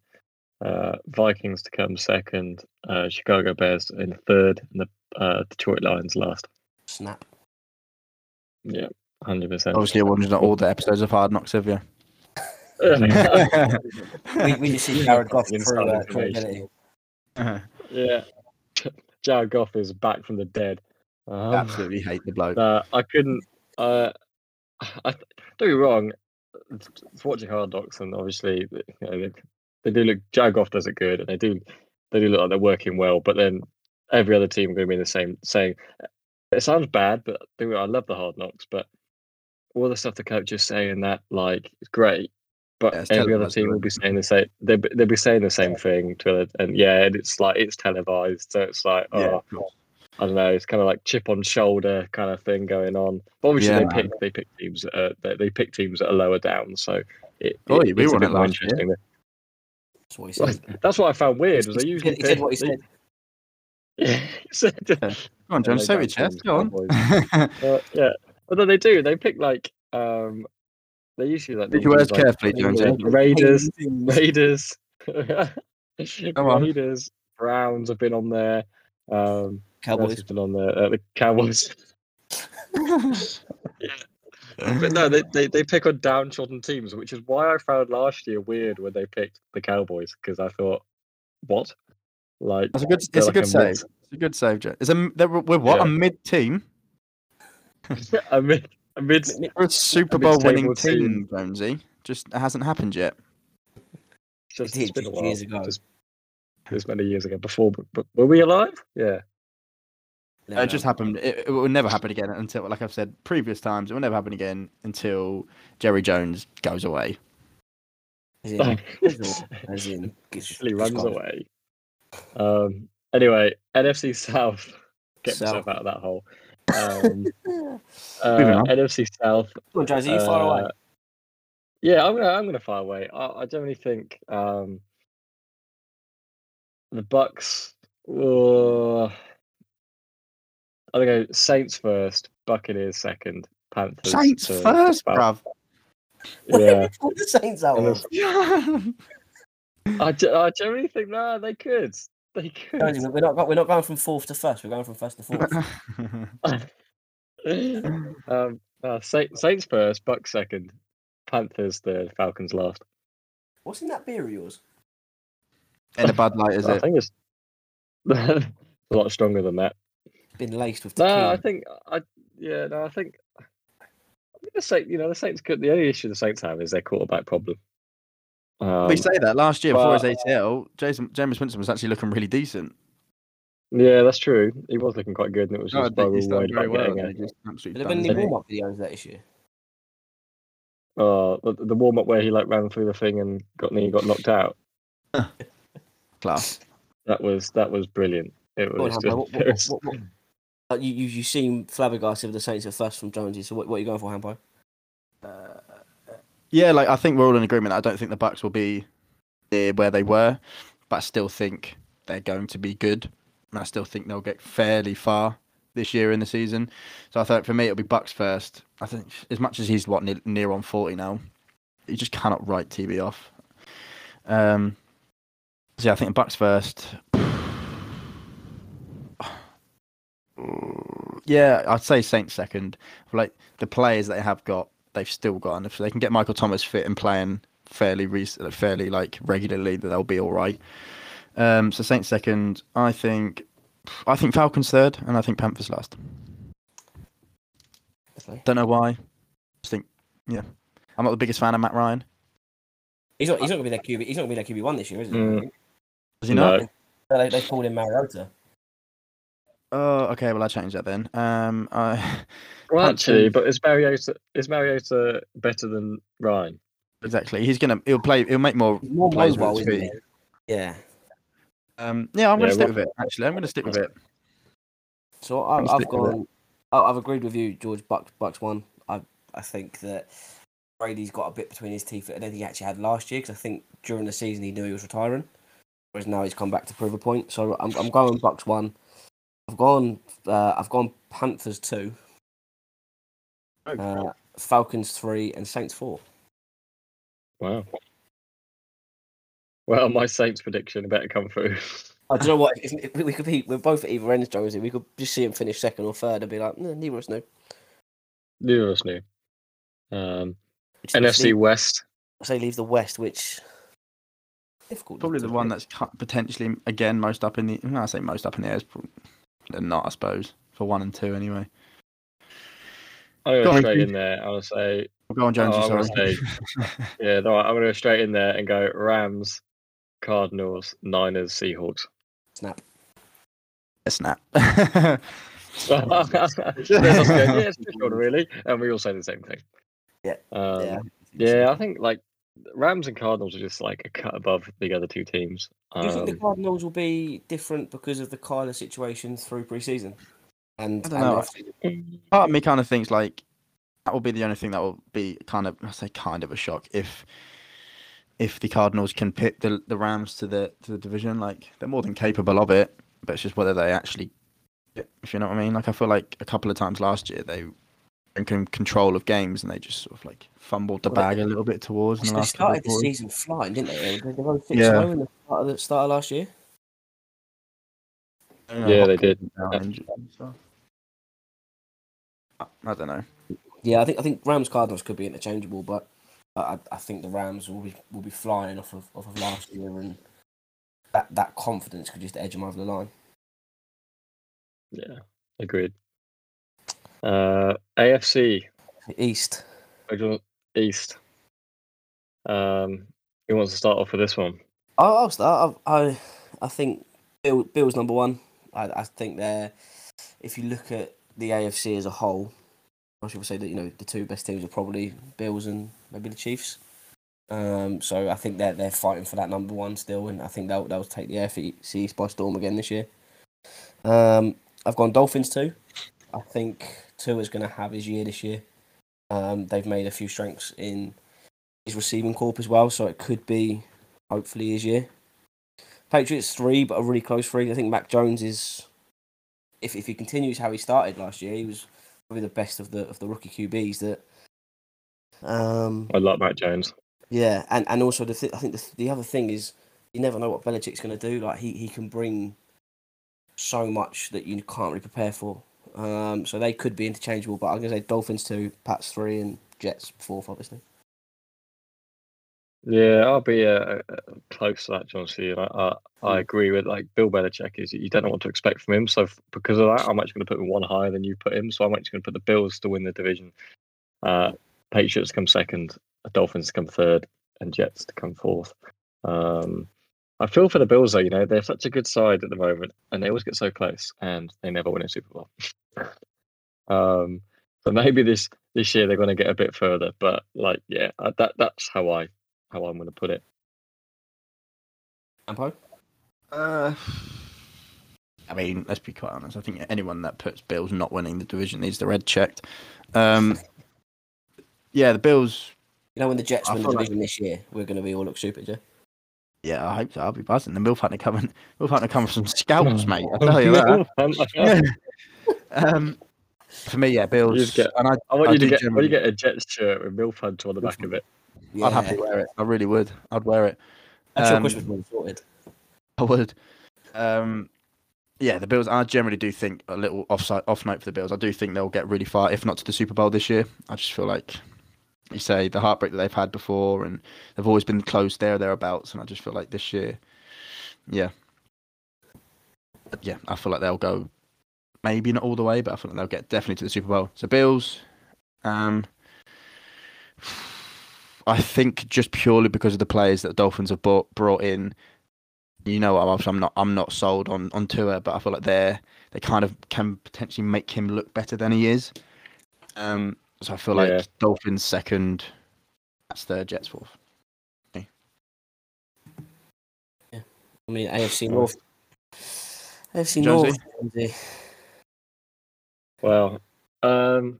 uh, Vikings to come second, uh, Chicago Bears in third, and the uh, Detroit Lions last. Snap. Yeah, hundred percent. Obviously, you're watching all the episodes of Hard Knocks, have you? [laughs] We, we just see Jared Goff [laughs] Inside through uh, information. credibility. [laughs] yeah, Jared Goff is back from the dead. Um, Absolutely hate the bloke. Uh, I couldn't. Uh, I don't get me wrong. Watching Hard Knocks, and obviously, you know, they, they do look. Jagoff does it good, and they do. They do look like they're working well. But then every other team are going to be in the same saying. Uh, it sounds bad, but don't get me wrong, I love the Hard Knocks. But all the stuff the coach is saying that like is great. But Yeah, it's every other team will be saying the same. They'll be, they'll be saying the same thing to it, and yeah, and it's like it's televised, so it's like oh, yeah. I don't know. It's kind of like chip on shoulder kind of thing going on. But obviously, Yeah. they pick they pick teams that are, they, they pick teams that are lower down. So it, Oh, it- we it's a bit it more year. Interesting. That's what he said. That's what I found weird. Was they He usually said- he said what he said. Yeah, [laughs] he said- Go on, John, they say don't your chest. Go on. [laughs] Uh, yeah, but then they do. They pick like um, they usually like Pick your words like, carefully, Jonesy. Raiders, Raiders, [laughs] Come on. Raiders, Browns have been on there. Um, Cowboys. has been on there. Uh, the Cowboys. But no, they, they, they pick on downtrodden teams, which is why I found last year weird when they picked the Cowboys because I thought, what? Like, That's a good. they're It's a good a save. mid- It's a good save, Joe. It's a. They're, we're what? Yeah. A mid team. [laughs] a mid, a mid, We're a Super A Bowl winning team, team. Jonesy. Just it hasn't happened yet. just, did it's been a while. years ago. Just, it was many years ago. Before, but, but were we alive? Yeah. Uh, it just happened. It, it will never happen again until, like I've said previous times, it will never happen again until Jerry Jones goes away. As in, as in, gets- [laughs] He runs gone. away. Um. Anyway, NFC South. [laughs] Get South. myself out of that hole. Um, [laughs] uh. NFC South. Come on, Josie, you far away. Uh, Yeah, I'm gonna I'm gonna fire away. I, I generally think um, the Bucks. Uh, I'm gonna go Saints first, Buccaneers second, Panthers. Saints to- first, well, bruv. Yeah, the Saints out And of? [laughs] I, I generally think no, they could. They could. Josie, We're not, we're not going from fourth to first. We're going from first to fourth. [laughs] [laughs] um, uh, Saints, Saints first, Bucks second, Panthers third, Falcons last. What's in that beer of yours? In a Bud Light, is I it? I think it's a lot stronger than that. Been laced with No, tequila. I think I yeah, no, I think I think the Saints, you know, the Saints could. The only issue the Saints have is their quarterback problem. Um, we say that last year before his but- ACL, Jason Jameis Winston was actually looking really decent. yeah, that's true. He was looking quite good, and it was just think Bogle he worried very about well. getting and just absolutely Have there been done any warm up videos that issue? Oh, the, the warm up where he like ran through the thing and got knee got knocked out. [laughs] Class. That was that was brilliant. It was Hambo, just, what, it what, what, what, Uh, [laughs] you, you you seem flabbergasted with the Saints at first from Jonesy. So what, what are you going for, Hampo? Yeah, like I think we're all in agreement. I don't think the Bucks will be where they were, but I still think they're going to be good, and I still think they'll get fairly far this year in the season. So I thought for me it'll be Bucks first. I think as much as he's what near, near on forty now, you just cannot write TB off. Um, so yeah, I think Bucks first. Yeah, I'd say Saints second. Like the players they have got, they've still got, and if they can get Michael Thomas fit and playing fairly, re- fairly like regularly, that they'll be all right. Um, so Saints second. I think, I think Falcons third, and I think Panthers last. Definitely. Don't know why. Just think, yeah, I'm not the biggest fan of Matt Ryan. He's not. He's not going to be their QB. He's not going to be their QB one this year, is he? Mm. Does he not? No. They, they pulled in Mariota. Oh, okay. Well, I changed that then. Um, I, [laughs] Well, actually, but is Mariota is Mariota better than Ryan? exactly. He's gonna. He'll play. He'll make more more plays mobile, with his isn't feet. he? Yeah. Um, yeah, I'm gonna Yeah, stick what- with it. Actually, I'm gonna stick with it. So I've, I'm I've stick with it. gone. I- I've agreed with you, George. Bucks, Bucks one. I I think that Brady's got a bit between his teeth that I don't think he actually had last year because I think during the season he knew he was retiring, whereas now he's come back to prove a point. So I'm I'm going Bucks one. I've gone. Uh, I've gone Panthers two. Uh, Falcons three and Saints four. Wow. Well, my Saints prediction better come through. [laughs] I don't know what? If- if we could be. We're both at either ends, Jonesy. We could just see him finish second or third and be like, "Nah, neither of us knew. Neither of us knew. Um, Which NFC leaves- West. I say leaves the West, which difficult. Probably the one that's potentially again most up in the. No, I say most up in the air. Is probably, they're not, I suppose, for one and two anyway. I'm going Go to on, straight in there. I'll say, Go on, Jonesy. Oh, I'm gonna sorry. [laughs] yeah, no, I'm going to go straight in there and go Rams, Cardinals, Niners, Seahawks. snap. Snap. yeah, [laughs] that's good. yeah, it's a really. And we all say the same thing. Yeah, Um, yeah. yeah. I think like Rams and Cardinals are just like a cut above the other two teams. Do you think the Um, Cardinals will be different because of the Kyler situation through preseason? And, I don't and know. Part of me kind of thinks like that will be the only thing that will be kind of I say kind of a shock if if the Cardinals can pit the the Rams to the to the division. Like they're more than capable of it, but it's just whether they actually, if you know what I mean. Like I feel like a couple of times last year they were in con- control of games and they just sort of like fumbled the Well, they- bag a little bit towards in the they last started the season flying, didn't they? They they won six Yeah. yeah. in the start of, the start of last year. know, Yeah, they did. down injured and stuff. I- I don't know. Yeah, I think I think Rams Cardinals could be interchangeable, but I, I think the Rams will be will be flying off of off of last year, and that that confidence could just edge them over the line. yeah, agreed. Uh, AFC East. East. Um, who wants to start off with this one? I'll, I'll start. I, I I think Bill, Bill's number one. I, I think they're. If you look at the AFC as a whole, I should say that you know the two best teams are probably Bills and maybe the Chiefs. Um, so I think they're they're fighting for that number one still, and I think they'll they'll take the AFC East by storm again this year. Um, I've gone Dolphins too. I think Tua's going to have his year this year. Um, they've made a few strengths in his receiving corp as well, so it could be hopefully his year. Patriots three, but a really close three. I think Mac Jones is, if if he continues how he started last year, he was probably the best of the of the rookie QBs. That, um, I like Mac Jones. yeah, and and also the th- I think the the other thing is you never know what Belichick's going to do. Like he he can bring so much that you can't really prepare for. Um, so they could be interchangeable, but I'm going to say Dolphins two, Pats three, and Jets fourth, obviously. Yeah, I'll be uh, uh, close to that, John. C. I, I, I agree with like Bill Belichick is you don't know what to expect from him. So f- because of that, I'm actually going to put him one higher than you put him. So I'm actually going to put the Bills to win the division. Uh, Patriots come second, Dolphins come third, and Jets to come fourth. Um, I feel for the Bills though. You know they're such a good side at the moment, and they always get so close, and they never win a Super Bowl. [laughs] um, so maybe this this year they're going to get a bit further. But like, yeah, uh, that that's how I how I'm going to put it. Ampo? Uh, I mean, let's be quite honest. I think anyone that puts Bills not winning the division needs the red checked. Um, yeah, the Bills. You know, when the Jets I win the feel like- division this year, we're going to be all look stupid, yeah. Yeah, I hope so. I'll be buzzing. The Mill Hunter coming. Mill Hunter coming from [laughs] scouts, mate. I tell you [laughs] that. [laughs] um, for me, yeah, Bills. You'd get- and I, I want I you to get. I want generally- you get a Jets shirt with Milf Hunter on the back of it. yeah. I'd happily wear it. I really would. I'd wear it. That's your Um, Christmas one sorted. I would. Um, yeah, the Bills. I generally do think a little offside off note for the Bills. I do think they'll get really far, if not to the Super Bowl this year. I just feel like you say the heartbreak that they've had before, and they've always been close there or thereabouts. And I just feel like this year, yeah, yeah, I feel like they'll go maybe not all the way, but I feel like they'll get definitely to the Super Bowl. So Bills. Um, I think just purely because of the players that the Dolphins have brought brought in, you know, I'm I'm not I'm not sold on on Tua, but I feel like they're they kind of can potentially make him look better than he is. Um, so I feel like Dolphins second, that's third, Jets fourth. I mean, AFC North. AFC Jonesy? North. Well, um,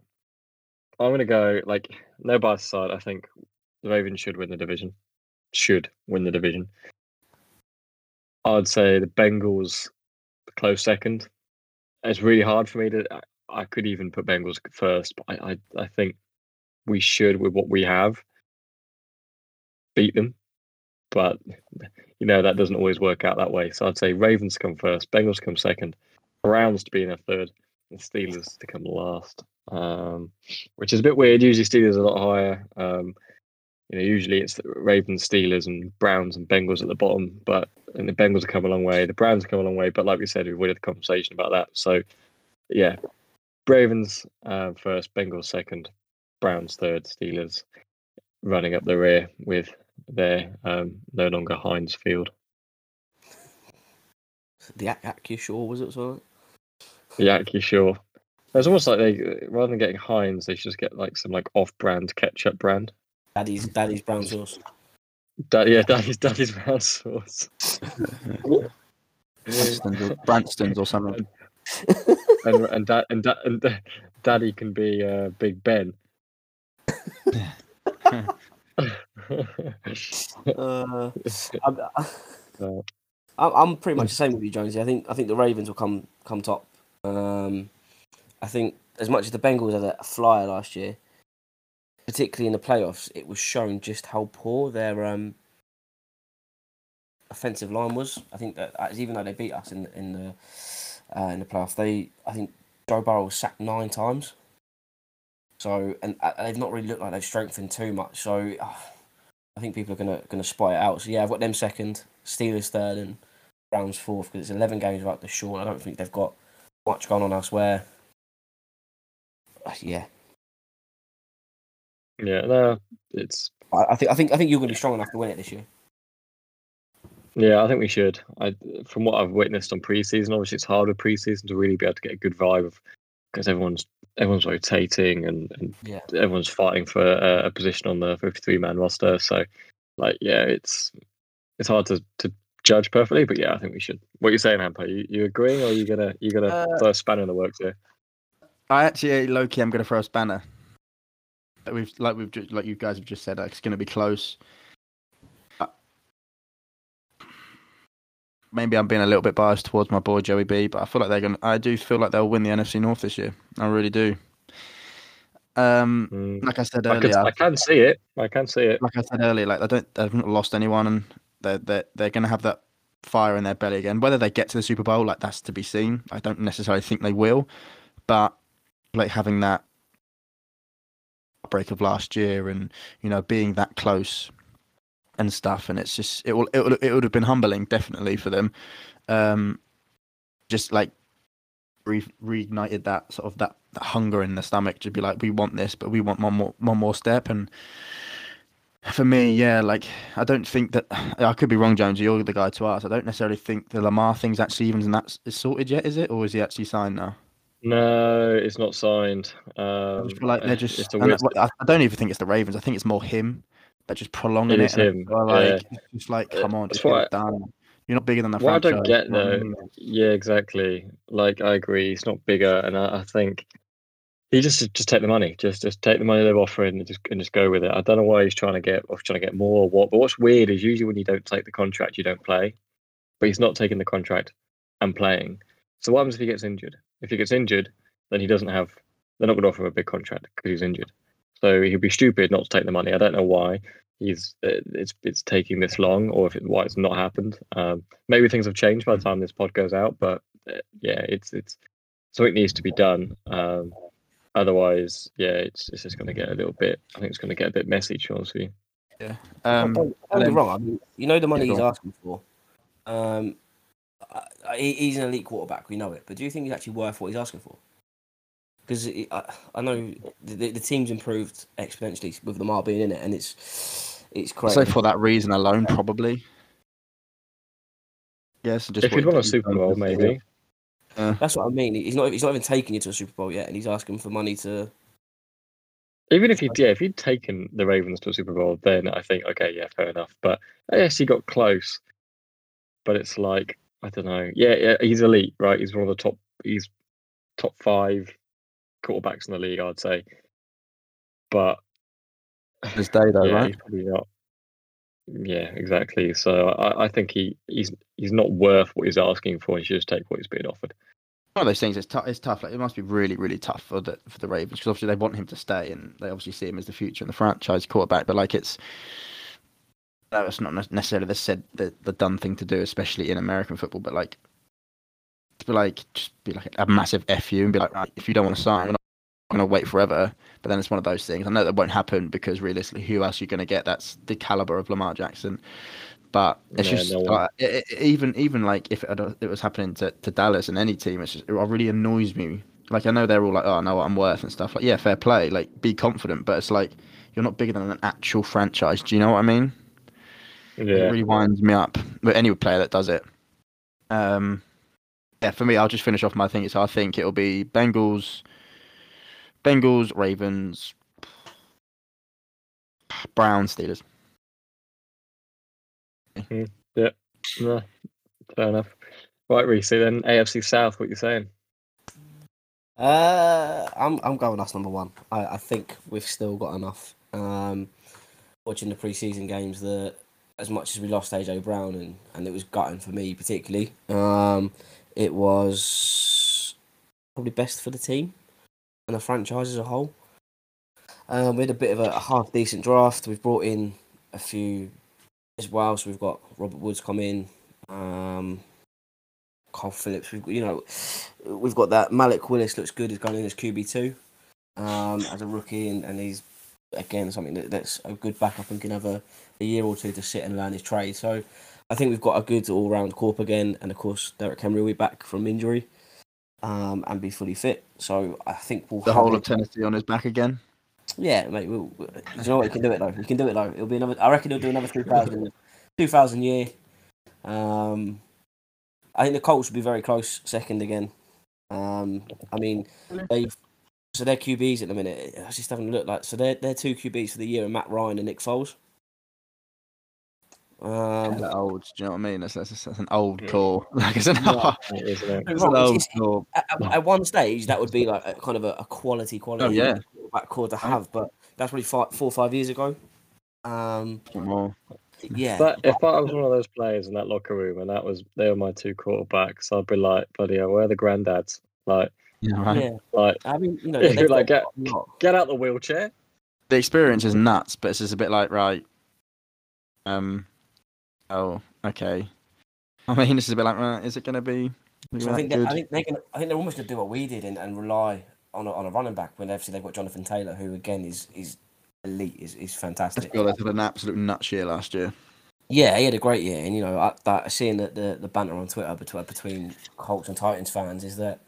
I'm gonna go like no bias aside. I think the Ravens should win the division. Should win the division. I'd say the Bengals close second. It's really hard for me to. I, I could even put Bengals first, but I, I I think we should with what we have beat them. But you know that doesn't always work out that way. So I'd say Ravens come first, Bengals come second, Browns to be in a third, Steelers to come last. Um, which is a bit weird. Usually Steelers are a lot higher. Um, you know, usually it's Ravens, Steelers, and Browns and Bengals at the bottom. But and the Bengals have come a long way. The Browns have come a long way. But like we said, we've had a conversation about that. So yeah, Ravens uh, first, Bengals second, Browns third, Steelers running up the rear with their um, no longer Heinz Field. The Acrisure, was it? as well? Yeah, you sure? It's almost like they rather than getting Heinz, they should just get like some like off-brand ketchup brand. Daddy's Daddy's brown sauce. Da- yeah, Daddy's Daddy's brown sauce. Branston's or, Branston's or something. and and da- and, da- and da- Daddy can be uh, Big Ben. [laughs] Uh, I'm, Uh, [laughs] I'm I'm pretty much the same with you, Jonesy. I think I think the Ravens will come come top. Um, I think as much as the Bengals had a flyer last year, particularly in the playoffs, it was shown just how poor their um, offensive line was. I think that even though they beat us in in the uh, in the playoffs, they I think Joe Burrow was sacked nine times. So and uh, they've not really looked like they've strengthened too much. So uh, I think people are gonna gonna spot it out. So yeah, I've got them second, Steelers third, and Browns fourth because it's eleven games without the short. I don't think they've got much going on elsewhere. Yeah, yeah, no, it's I, I think I think I think you're gonna be strong enough to win it this year. yeah. I think we should. I from what I've witnessed on preseason, obviously it's hard with preseason to really be able to get a good vibe of because everyone's everyone's rotating and, and Yeah. everyone's fighting for a, a position on the 53 man roster. So, like, yeah, it's it's hard to, to judge perfectly, but yeah, I think we should. What are you saying, Hamper? You you agreeing, or are you gonna you gonna Uh, throw a spanner in the works here? I actually, Loki, I'm going to throw a spanner. Like We've like we've just, like you guys have just said, like, it's going to be close. Uh, Maybe I'm being a little bit biased towards my boy Joey B, but I feel like they're going. to I do feel like they'll win the NFC North this year. I really do. Um, Mm, like I said I, could, earlier, I can see it. I can see it. like I said earlier, like they don't, they've not lost anyone, and they're they're, they're going to have that fire in their belly again. Whether they get to the Super Bowl, like that's to be seen. I don't necessarily think they will, but like having that break of last year, and you know being that close and stuff, and it's just it will it would it would have been humbling definitely for them. Um, just like re- reignited that sort of that, that hunger in the stomach to be like, we want this, but we want one more one more step. And for me, yeah, like I don't think that I could be wrong, Jones. You're the guy to ask. I don't necessarily think the Lamar thing's actually even that is sorted yet, is it, or is he actually signed now? No, it's not signed. Um, I like they're just. It's a and weird, I I don't even think it's the Ravens. I think it's more him that just prolonging It it. him, Like, yeah. it's just like, Uh, come on, just get it done. You're not bigger than the What I don't get you know what I though, mean? yeah, exactly. Like I agree, he's not bigger, and I, I think he just just take the money, just just take the money they're offering, and just and just go with it. I don't know why he's trying to get or trying to get more or what. But what's weird is usually when you don't take the contract, you don't play. But he's not taking the contract and playing. So what happens if he gets injured? If he gets injured, then he doesn't have. They're not going to offer him a big contract because he's injured. So he'd be stupid not to take the money. I don't know why he's uh, it's it's taking this long, or if it, why it's not happened. Um, maybe things have changed by the time this pod goes out, but uh, yeah, it's it's something needs to be done. Um, otherwise, yeah, it's it's just going to get a little bit. I think it's going to get a bit messy. To be honest with you. Um, don't, don't and then- wrong. I mean, you know the money Yeah, he's asking for. Um, I- I- he- he's an elite quarterback. We know it, but do you think he's actually worth what he's asking for? Because I, I know the, the, the team's improved exponentially with Lamar being in it, and it's it's crazy. So for that reason alone, probably. Yes, just if you'd what won a Super Bowl, this maybe. Year. That's what I mean. He's not he's not even taking you to a Super Bowl yet, and he's asking for money to. Even if he yeah, if he'd taken the Ravens to a Super Bowl, then I think okay, yeah, fair enough. But yes, he got close. But it's like I don't know. Yeah, yeah, he's elite, right? He's one of the top. He's top five quarterbacks in the league, I'd say. But This day though, yeah, right? he's probably not. Yeah, exactly. So I, I think he, he's he's not worth what he's asking for. He should just take what he's being offered. One of those things. It's tough. It's tough. Like it must be really, really tough for the for the Ravens because obviously they want him to stay and they obviously see him as the future and the franchise quarterback. But like it's that's not necessarily the said the, the done thing to do, especially in American football. But like, be like just be like a massive fu and be like, right, if you don't want to sign, going to wait forever. But then it's one of those things. I know that won't happen because realistically, who else are you going to get? That's the caliber of Lamar Jackson. But it's Yeah, just no uh, it, it- even even like if it, it was happening to, to Dallas and any team, it's just, it really annoys me. Like I know they're all like, oh, I know what I'm worth and stuff. Like yeah, fair play. Like be confident, but it's like you're not bigger than an actual franchise. Do you know what I mean? It Yeah, really winds me up. But any player that does it. Um, yeah, for me, I'll just finish off my thing. So I think it'll be Bengals, Bengals, Ravens, Browns, Steelers. no, fair enough. Right, Reese. Then AFC South. What you saying? Uh, I'm I'm going us number one. I, I think we've still got enough. Um, watching the preseason games, that as much as we lost AJ Brown and, and it was gutting for me particularly, um, it was probably best for the team and the franchise as a whole. Um, we had a bit of a, half decent draft. We've brought in a few as well. So we've got Robert Woods come in, um, Kyle Philips. We've you know, we've got that Malik Willis looks good. He's going in as QB two um, as a rookie, and, and he's again something that, that's a good backup and can have a, a year or two to sit and learn his trade. So I think we've got a good all round corp again, and of course Derrick Henry will be back from injury um, and be fully fit. So I think we'll The whole a- of Tennessee on his back again. yeah, mate. We'll, we'll- you know what? Can do it though. He can do it though. It'll be another. I reckon he'll do another 2,000, 2,000 year. Um, I think the Colts will be very close second again. Um, I mean, they've so their QBs at the minute. I was just having a look like so they're they're two QBs for the year, and Matt Ryan and Nick Foles. Um, Hella old. Do you know what I mean? That's, that's, that's an old Yeah. core. [laughs] Like it's an, Yeah. It is, it? it's Well, an old it's- core. at, at- at one stage, that would be like a, kind of a, a quality, quality Oh, yeah. back core to have, but that's probably five, four or five years ago. Um, More. yeah, But if I was one of those players in that locker room and that was they were my two quarterbacks, I'd be like, bloody hell, where are the granddads? Like, Yeah, right. yeah. like I mean, you know, [laughs] If they've you like got a lot. get out the wheelchair. The experience is nuts, but it's just a bit like right. Um. Oh, okay. I mean, this is a bit like, uh, is it going to be? So I think they? I think they can. I think they're almost going to do what we did and, and rely on a, on a running back when obviously they've got Jonathan Taylor, who again is is elite, is is Let's fantastic. be honest, they had an absolute nuts year last year. Yeah, he had a great year, and you know I, that seeing the, the the banter on Twitter between between Colts and Titans fans is that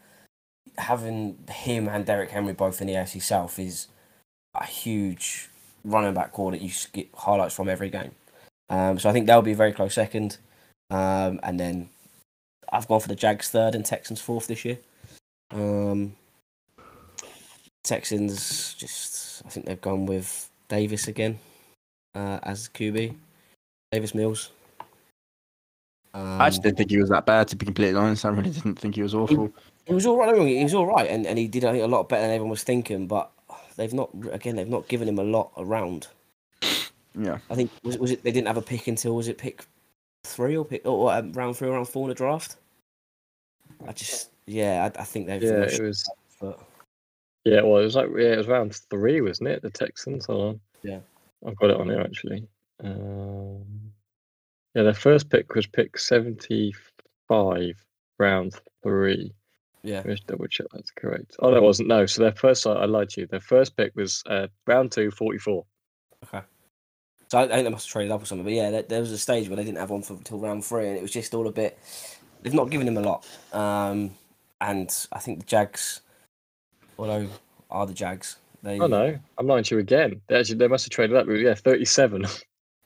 having him and Derrick Henry both in the AFC South is a huge running back core that you get highlights from every game. Um, so I think they'll be a very close second, um, and then I've gone for the Jags third and Texans fourth this year. Um, Texans just I think they've gone with Davis again uh, as QB. Davis Mills. Um, I just didn't think he was that bad, to be completely honest. I really didn't think he was awful. He was all right. don't get me wrong, He was all right, and, and he did I think a lot better than everyone was thinking. But they've not again. They've not given him a lot around. Yeah. I think was, it- was it they didn't have a pick until was it pick three or pick or um, round three or round four in the draft. I just yeah, I, I think they've. Yeah, it was. but Yeah, well, it was like yeah, it was round three, wasn't it? The Texans. Hold on. Yeah. I've got it on here actually. Um, yeah, their first pick was pick seventy-five, round three. yeah, Let me just double check that's correct. Oh, that wasn't. No, so their first. I lied to you. Their first pick was uh, round two, 44. okay. So I, I think they must have traded up or something. But yeah, there, there was a stage where they didn't have one for, until round three, and it was just all a bit. They've not given him a lot, um, and I think the Jags, although are the Jags, they. Oh no, I'm lying to you again. They actually they must have traded up. Yeah, 37.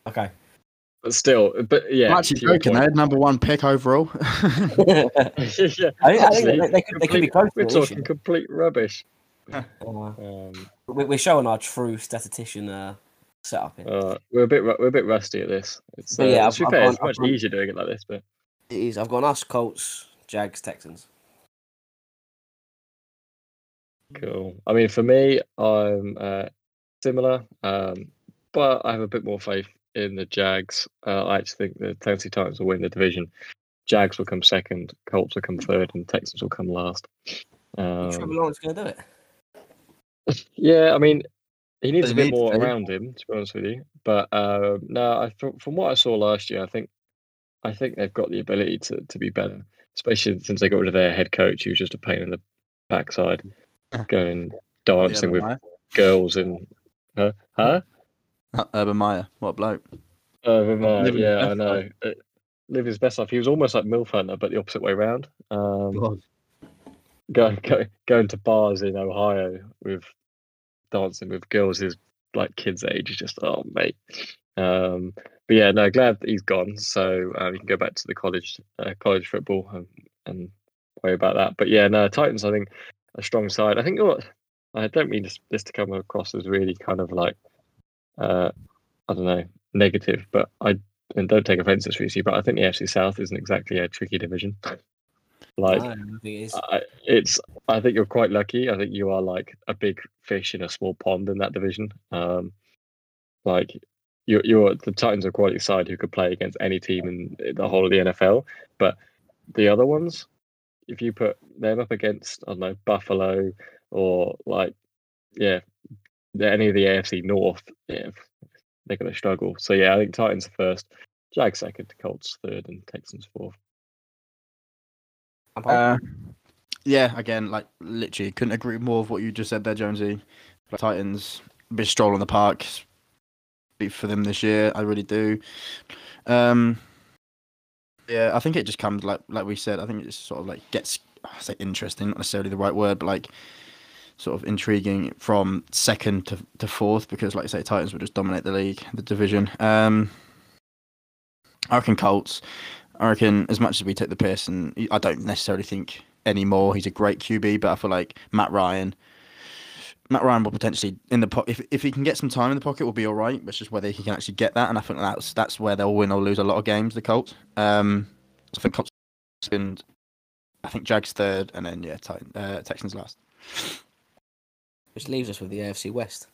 Okay. [laughs] but still, but yeah. I'm actually to your joking. They had number one pick overall. [laughs] [laughs] yeah, I I think actually, they, they could, they could be close We're talking year. complete rubbish. Uh, Um, we- we're showing our true statistician uh, setup here. uh, we're a bit we're a bit rusty at this. It's, uh, yeah, be I've- fair, I've it's gone- much I've gone- easier doing it like this. But It is. I've gone us, Colts, Jags, Texans. cool. I mean, for me, I'm uh, similar, um, but I have a bit more faith in the Jags. Uh, I actually think the Tennessee Titans will win the division. Jags will come second, Colts will come third, and Texans will come last. Trevor Um, Lawrence going to do it. [laughs] yeah, I mean, he needs a bit needs more around him, to be honest with you. But uh, no, I, from, from what I saw last year, I think I think they've got the ability to, to be better, especially since they got rid of their head coach, who was just a pain in the backside, going dancing with girls and huh? huh? Urban Meyer, what a bloke. Urban Meyer, Living yeah, I know. Uh, Live his best life. He was almost like Milf Hunter, but the opposite way around. Um, going go, going to bars in Ohio with dancing with girls his like kids age is just oh mate. Um, but yeah, no, glad he's gone. So um, you can go back to the college uh, college football and, and worry about that. But yeah, no, Titans. I think a strong side. I think what I don't mean this, this to come across as really kind of like uh, I don't know negative, but I and don't take offence to this, but I think the FC South isn't exactly a tricky division. Like No, I think it is. I, it's I think you're quite lucky. I think you are like a big fish in a small pond in that division. Um, like you're, you're the Titans are quality side who could play against any team in the whole of the NFL. But the other ones, if you put them up against I don't know Buffalo or like yeah any of the AFC North, yeah, they're going to struggle. So yeah, I think Titans first, Jags second, Colts third, and Texans fourth. Uh, yeah, again, like literally couldn't agree more with what you just said there, Jonesy. Titans, a bit stroll on the park be for them this year. I really do. Um, yeah, I think it just comes like like we said. I think it just sort of like gets I say interesting, not necessarily the right word, but like sort of intriguing from second to, to fourth because, like I say, Titans will just dominate the league, the division. Um, I reckon Colts. I reckon as much as we take the piss, and I don't necessarily think anymore he's a great QB, but I feel like Matt Ryan. Matt Ryan will potentially in the po- if if he can get some time in the pocket, will be all right. But it's just whether he can actually get that, and I think that's that's where they'll win or lose a lot of games. The Colts. Um, I think Colts and I think Jags third, and then yeah, Titan, uh, Texans last. which leaves us with the AFC West.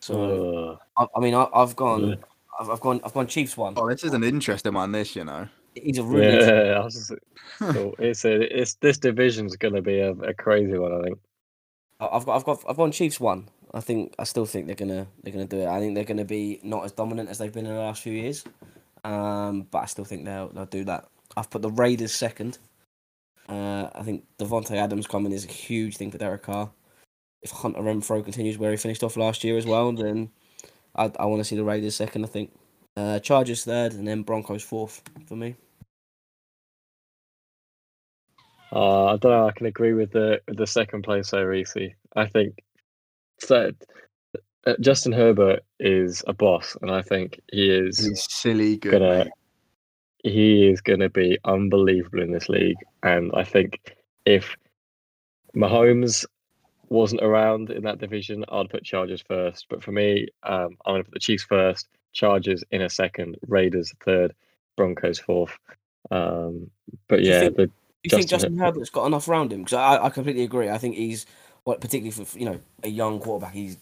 So Uh, I, I mean, I, I've gone, Yeah. I've, I've gone, I've gone Chiefs one. Oh, this is an interesting one. This, you know. He's a really yeah, just, so it's a it's this division's going to be a, a crazy one. I think. I've got, I've got, I've gone Chiefs one. I think, I still think they're gonna, they're gonna do it. I think they're gonna be not as dominant as they've been in the last few years, um, but I still think they'll, they'll do that. I've put the Raiders second. Uh, I think Davante Adams coming is a huge thing for Derek Carr. If Hunter Renfrow continues where he finished off last year as well, then I, I want to see the Raiders second. I think uh, Chargers third, and then Broncos fourth for me. Uh, I don't know. I can agree with the with the second place there, Reese. I think so. uh, Justin Herbert is a boss, and I think he is He's silly good. gonna he is gonna be unbelievable in this league. And I think if Mahomes wasn't around in that division, I'd put Chargers first. But for me, um, I'm gonna put the Chiefs first, Chargers in a second, Raiders third, Broncos fourth. Um, but Do you yeah, think- the, Do you think Justin Justin Herbert's got enough around him? Because I, I completely agree. I think he's, well, particularly for you know a young quarterback, he's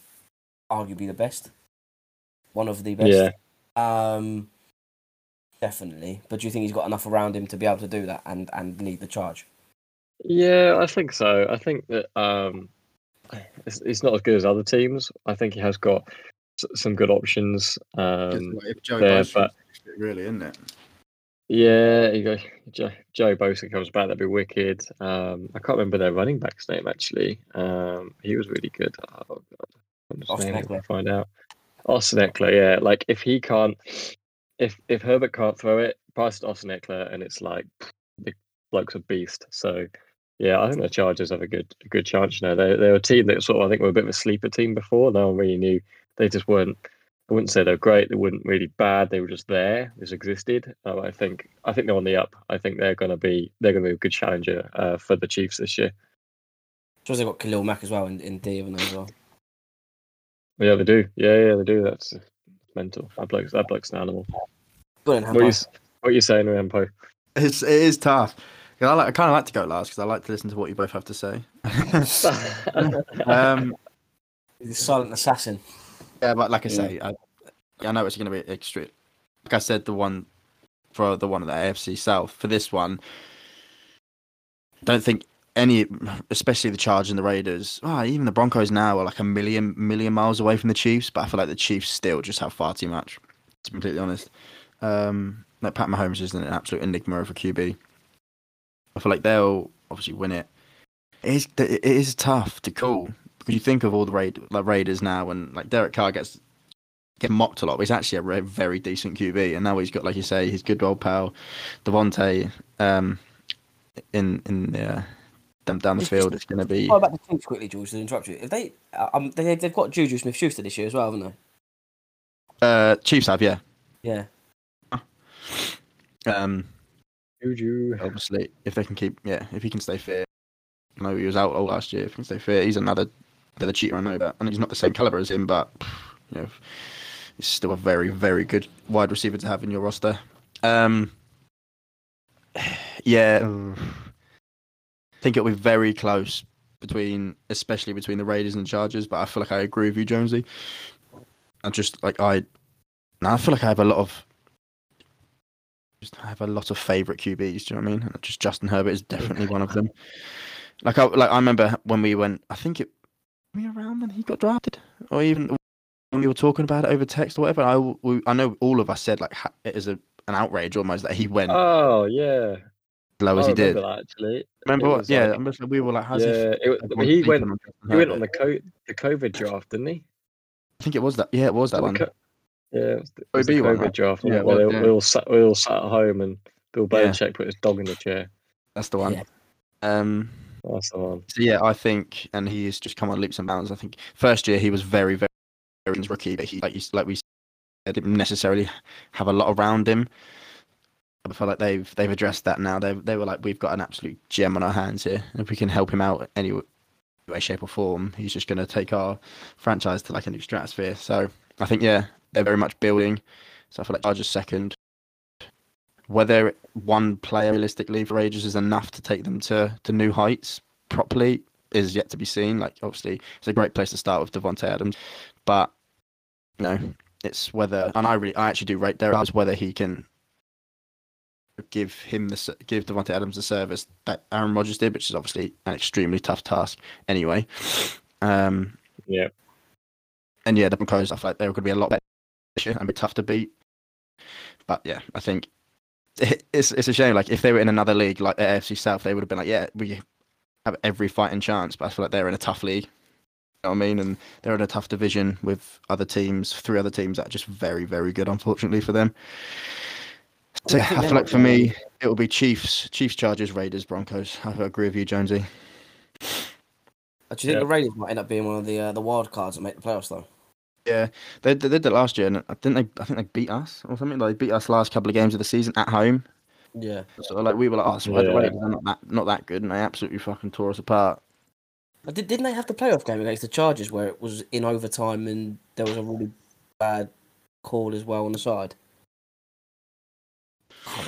arguably the best, one of the best. yeah, Um, definitely. But do you think he's got enough around him to be able to do that and and lead the charge? yeah, I think so. I think that um, it's, it's not as good as other teams. I think he has got some good options. Um, if Joe there, Bosa- but- really, isn't it? Yeah, you go. Joe, Joe Bosa comes back. That'd be wicked. Um, I can't remember their running back's name actually. Um, he was really good. Oh god, I'm just Austin naming it, Ekeler. I'll find out. Austin Ekeler, yeah. Like if he can't, if if Herbert can't throw it, pass it to Austin Ekeler, and it's like the bloke's a beast. So yeah, I think the Chargers have a good a good chance now. They they're a team that sort of I think were a bit of a sleeper team before. No one really knew. They just weren't. I wouldn't say they're great. They weren't really bad. They were just there. They just existed. Um, I think. I think they're on the up. I think they're going to be. They're going to be a good challenger uh, for the Chiefs this year. Suppose they've got Khalil Mack as well in, in D, haven't they, as well? Yeah, they do. Yeah, yeah, they do. That's mental. That bloke's that bloke's an animal. Good in What are you, what are you saying, Rampo? It's it is tough. 'Cause I like I kind of like to go last because I like to listen to what you both have to say. [laughs] um, The silent assassin. yeah, but like I Yeah. say, I, I know it's going to be extreme. Like I said, the one for the one of the AFC South for this one, don't think any, especially the Chargers and the Raiders. Oh, even the Broncos now are like a million million miles away from the Chiefs, but I feel like the Chiefs still just have far too much. To be completely honest, um, like Pat Mahomes is an absolute enigma of a QB. I feel like they'll obviously win it. It is it is tough to call because you think of all the Raid, like Raiders now, and like Derek Carr gets get mocked a lot. But he's actually a very decent QB, and now he's got, like you say, his good old pal Davante um, in in uh, them down the field. It's going to be What about the Chiefs quickly, George, to interrupt you? If they, uh, um, they, they've got Juju Smith Schuster this year as well, haven't they? uh, Chiefs have yeah. Yeah. Um, Juju. obviously, if they can keep yeah, if he can stay fit. I know he was out all last year. If he can stay fit, he's another another Cheetah. I know that, and he's not the same caliber as him, but you know, he's still a very very good wide receiver to have in your roster. Um, [sighs] yeah, I think it'll be very close between, especially between the Raiders and the Chargers. But I feel like I agree with you, Jonesy. I just like I, I feel like I have a lot of just I have a lot of favourite QBs. Do you know what I mean? Just Justin Herbert is definitely one of them. Like I like I remember when we went. I think it were we around when he got drafted, or even when we were talking about it over text or whatever. I we, I know all of us said like ha- it is a, an outrage almost that he went Oh yeah. as low as I he did. remember that, actually. Remember It what? Uh, yeah, like- I'm just- we were like, how's yeah, he? it, he went. on He went on the co- the COVID draft, didn't he? I think it was that. Yeah, it was that The one. co- yeah, it was the, it was the OB one, draft. Yeah, Yeah, it where was, they, yeah. we all sat. We all sat at home, and Bill Yeah. Belichick put his dog in the chair. That's the one. Yeah. Um, That's the one. So yeah, I think, and he has just come on leaps and bounds. I think first year he was very, very, very rookie, but he like you, like we said, didn't necessarily have a lot around him. I feel like they've they've addressed that now. They they were like, we've got an absolute gem on our hands here. If we can help him out any way, shape, or form, he's just going to take our franchise to like a new stratosphere. So I think yeah, they're very much building. So I feel like Chargers second. Whether one player realistically for ages is enough to take them to, to new heights properly is yet to be seen. Like obviously it's a great place to start with Davante Adams, but you know it's whether and I really I actually do rate Derek Carr, whether he can give him the give Davante Adams the service that Aaron Rodgers did, which is obviously an extremely tough task anyway. Um, Yeah. and yeah, the Broncos I feel like they're going to be a lot better this and be tough to beat. But yeah, I think it's it's a shame. Like if they were in another league like the AFC South, they would have been like, yeah, we have every fighting chance. But I feel like they're in a tough league. You know what I mean? And they're in a tough division with other teams, three other teams that are just very, very good, unfortunately for them. So I yeah, I feel like for me, it will be Chiefs, Chiefs, Chargers, Raiders, Broncos. I agree with you, Jonesy. Uh, Do you think Yeah. the Raiders might end up being one of the uh, the wild cards that make the playoffs though? Yeah, they, they did it last year, and I didn't they? I think they beat us or something. Like, they beat us last couple of games of the season at home. Yeah. So like we were like, oh, so the Yeah. Raiders are not that not that good, and they absolutely fucking tore us apart. But did, didn't they have the playoff game against the Chargers where it was in overtime and there was a really bad call as well on the side?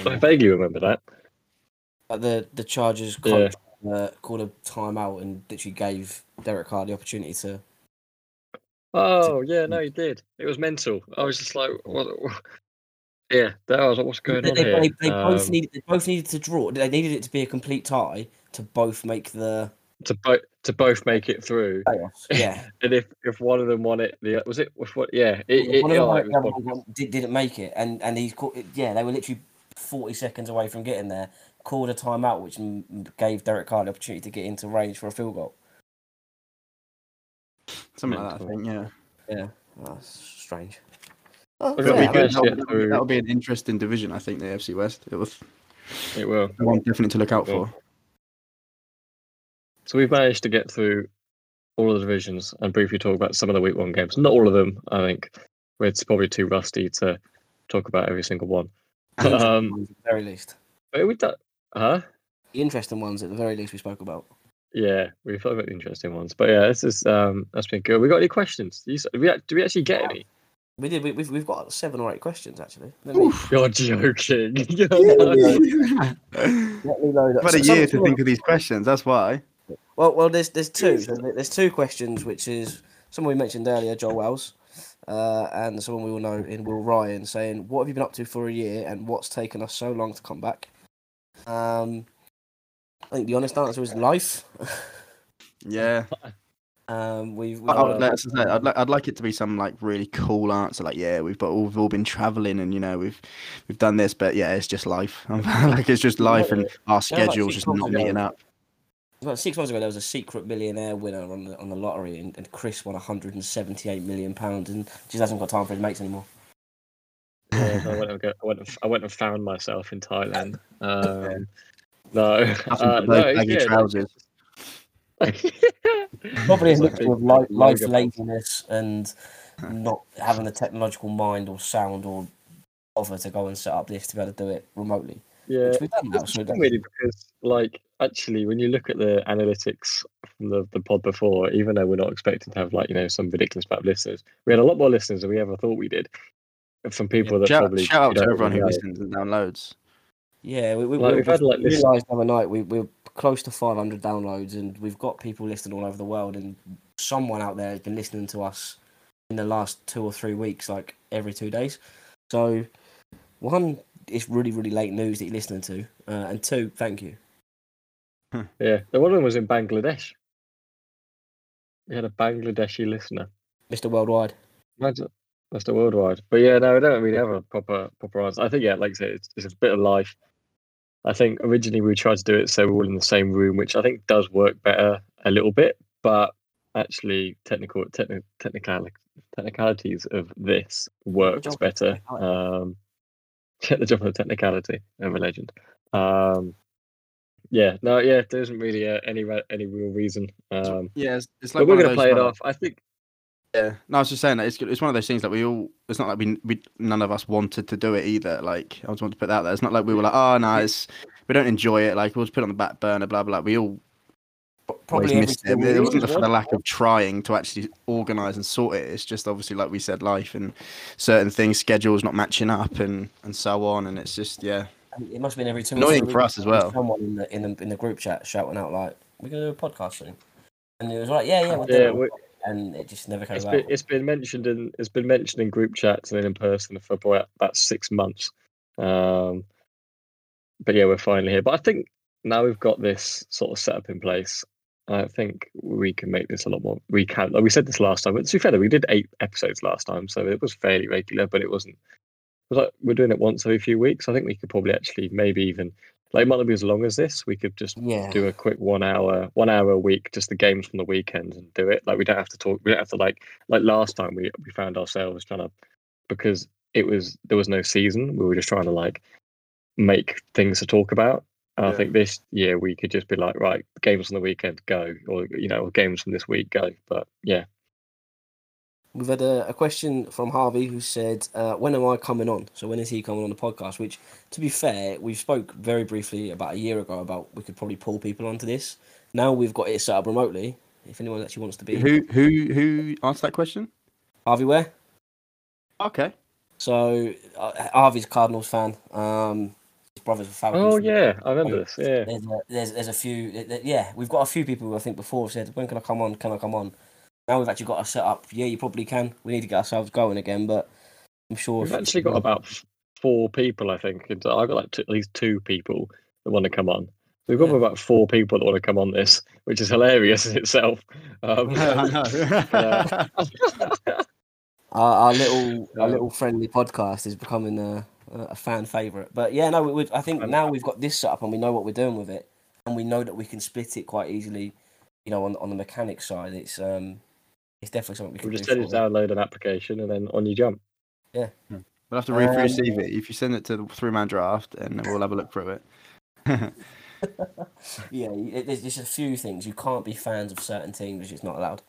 I vaguely remember that. Like the the Chargers Yeah. coach uh, called a timeout and literally gave Derek Carr the opportunity to. Oh yeah, no, he did. It was mental. I was just like, what? [laughs] Yeah, that was like, what's going They, on they, here? they, they both Um, needed they both needed to draw. They needed it to be a complete tie to both make the to both to both make it through. Yeah, [laughs] And if if one of them won it, the was it was what? Yeah, it, it, one of yeah, them like, went, it was one did, didn't make it, and and he's caught. Yeah, they were literally forty seconds away from getting there. Called a timeout, which gave Derek Carr the opportunity to get into range for a field goal. Something like that, I think. Yeah. Yeah, that's strange. Oh, We've That'll be yeah, we good. That'll, get that'll be- that'll be an interesting division, I think. The AFC West. It was it will. one definitely to look out for. So we've managed to get through all of the divisions and briefly talk about some of the week one games. Not all of them, I think. It's probably too rusty to talk about every single one. [laughs] Um, at the very least. but we done, huh? The interesting ones, at the very least, we spoke about. Yeah, we've thought about the interesting ones. But yeah, this is um that's been good. We got any questions? Do, you, do we do we actually get any? We did. We, we've we've got seven or eight questions actually. Let You're joking. [laughs] You're I've not- [laughs] let me load up. had a year to think of these questions. That's why. Well, well, there's there's two. There's two questions, which is someone we mentioned earlier, Joel Wells, uh, and someone we all know in Will Ryan, saying, "What have you been up to for a year, and what's taken us so long to come back?" Um, I think the honest answer is life. Yeah. um, we've, we've I, I would, like, as I say, I'd, like, I'd like it to be some like really cool answer, like yeah, we've got all, we've all been traveling and you know we've we've done this, but yeah, it's just life. [laughs] like it's just life, and our like schedule's six just not ago. meeting up. about six months ago, there was a secret millionaire winner on the on the lottery, and, and Chris won 178 million pounds, and just hasn't got time for his mates anymore. Yeah, I went and go, I went and, I went and found myself in Thailand. [laughs] Um, no, Nothing uh, but no, those it's baggy good. trousers. [laughs] Probably a mixture of life, life laziness and not having the technological mind or sound or offer to go and set up this to be able to do it remotely. Yeah, Which we've done now. It's So really because, like, actually, when you look at the analytics from the, the pod before, even though we're not expecting to have like you know some ridiculous amount of listeners, we had a lot more listeners than we ever thought we did. From people that Shout, probably shout out to everyone who really listens and downloads. Yeah, we, we, Like, we, we've had, like, this- realised the other night we, we're close to 500 downloads and we've got people listening all over the world and someone out there has been listening to us in the last two or three weeks, like every two days. So, one, it's really, really late news that you're listening to. Uh, and two, thank you. Yeah, the one of them was in Bangladesh. We had a Bangladeshi listener. Mr. Worldwide. Imagine the worldwide. But yeah, no, I don't really have a proper proper answer. I think yeah, like I said, it's, it's a bit of life. I think originally we tried to do it so we're all in the same room, which I think does work better a little bit, but actually technical techni- technical technicalities of this works better. Um, get [laughs] the job of the technicality of a legend. Um, yeah, no, yeah, there isn't really uh, any any real reason. Um, Yeah, it's, it's like but we're gonna play it off. I think Yeah, no, I was just saying that it's it's one of those things that we all. It's not like we we none of us wanted to do it either. Like I just want to put that there. It's not like we were like, oh no, it's we don't enjoy it. Like we'll just put it on the back burner. Blah blah. blah. We all Probably always missed it. It wasn't for the lack of trying to actually organise and sort it. It's just obviously like we said, life and certain things, schedules not matching up, and and so on. And it's just yeah, It must have been every two or Annoying for us as well. Someone in the, in the in the group chat shouting out like, "We're gonna do a podcast soon," and it was like, "Yeah, yeah, we're yeah, doing we, it," and it just never came It's out. been, it's been mentioned in it's been mentioned in group chats and in person for about, about six months. Um, but yeah, we're finally here. But I think now we've got this sort of setup in place. I think we can make this a lot more. We can. Like we said this last time. But to be fair, we did eight episodes last time, so it was fairly regular. But it wasn't. It was like we're doing it once every few weeks. I think we could probably actually maybe even like it might not be as long as this. We could just yeah, do a quick one hour one hour a week just the games from the weekend and do it. Like we don't have to talk we don't have to like like last time we we found ourselves trying to because it was there was no season we were just trying to like make things to talk about. And i think this year we could just be like right games on the weekend go or you know games from this week go. But yeah we've had a, a question from Harvey who said, uh, "When am I coming on?" So when is he coming on the podcast? Which, to be fair, we spoke very briefly about a year ago about we could probably pull people onto this. Now we've got it set up remotely. If anyone actually wants to be who who who answered that question? Harvey, where? Okay, So uh, Harvey's a Cardinals fan. Um, his brothers were Falcons. Oh yeah, I remember this. Yeah. There's a, there's there's a few there- there- yeah we've got a few people who I think before have said when can I come on can I come on now we've actually got a set up yeah you probably can we need to get ourselves going again but I'm sure We've if- actually got about four people, I think. and I've got like two, at least two people that want to come on. We've got Yeah. about four people that want to come on this, which is hilarious in itself. Um, [laughs] I know. [laughs] our, our little our little friendly podcast is becoming a, a fan favorite but yeah no we, we, I think now we've got this set up and we know what we're doing with it and we know that we can split it quite easily you know on on the mechanics side it's um it's definitely something we can we just do tell you to download an application and then on you jump. Yeah. We'll have to read through your Um, CV. If you send it to the three man draft, and we'll have a look through it. [laughs] yeah it, there's just a few things you can't be fans of certain teams which is not allowed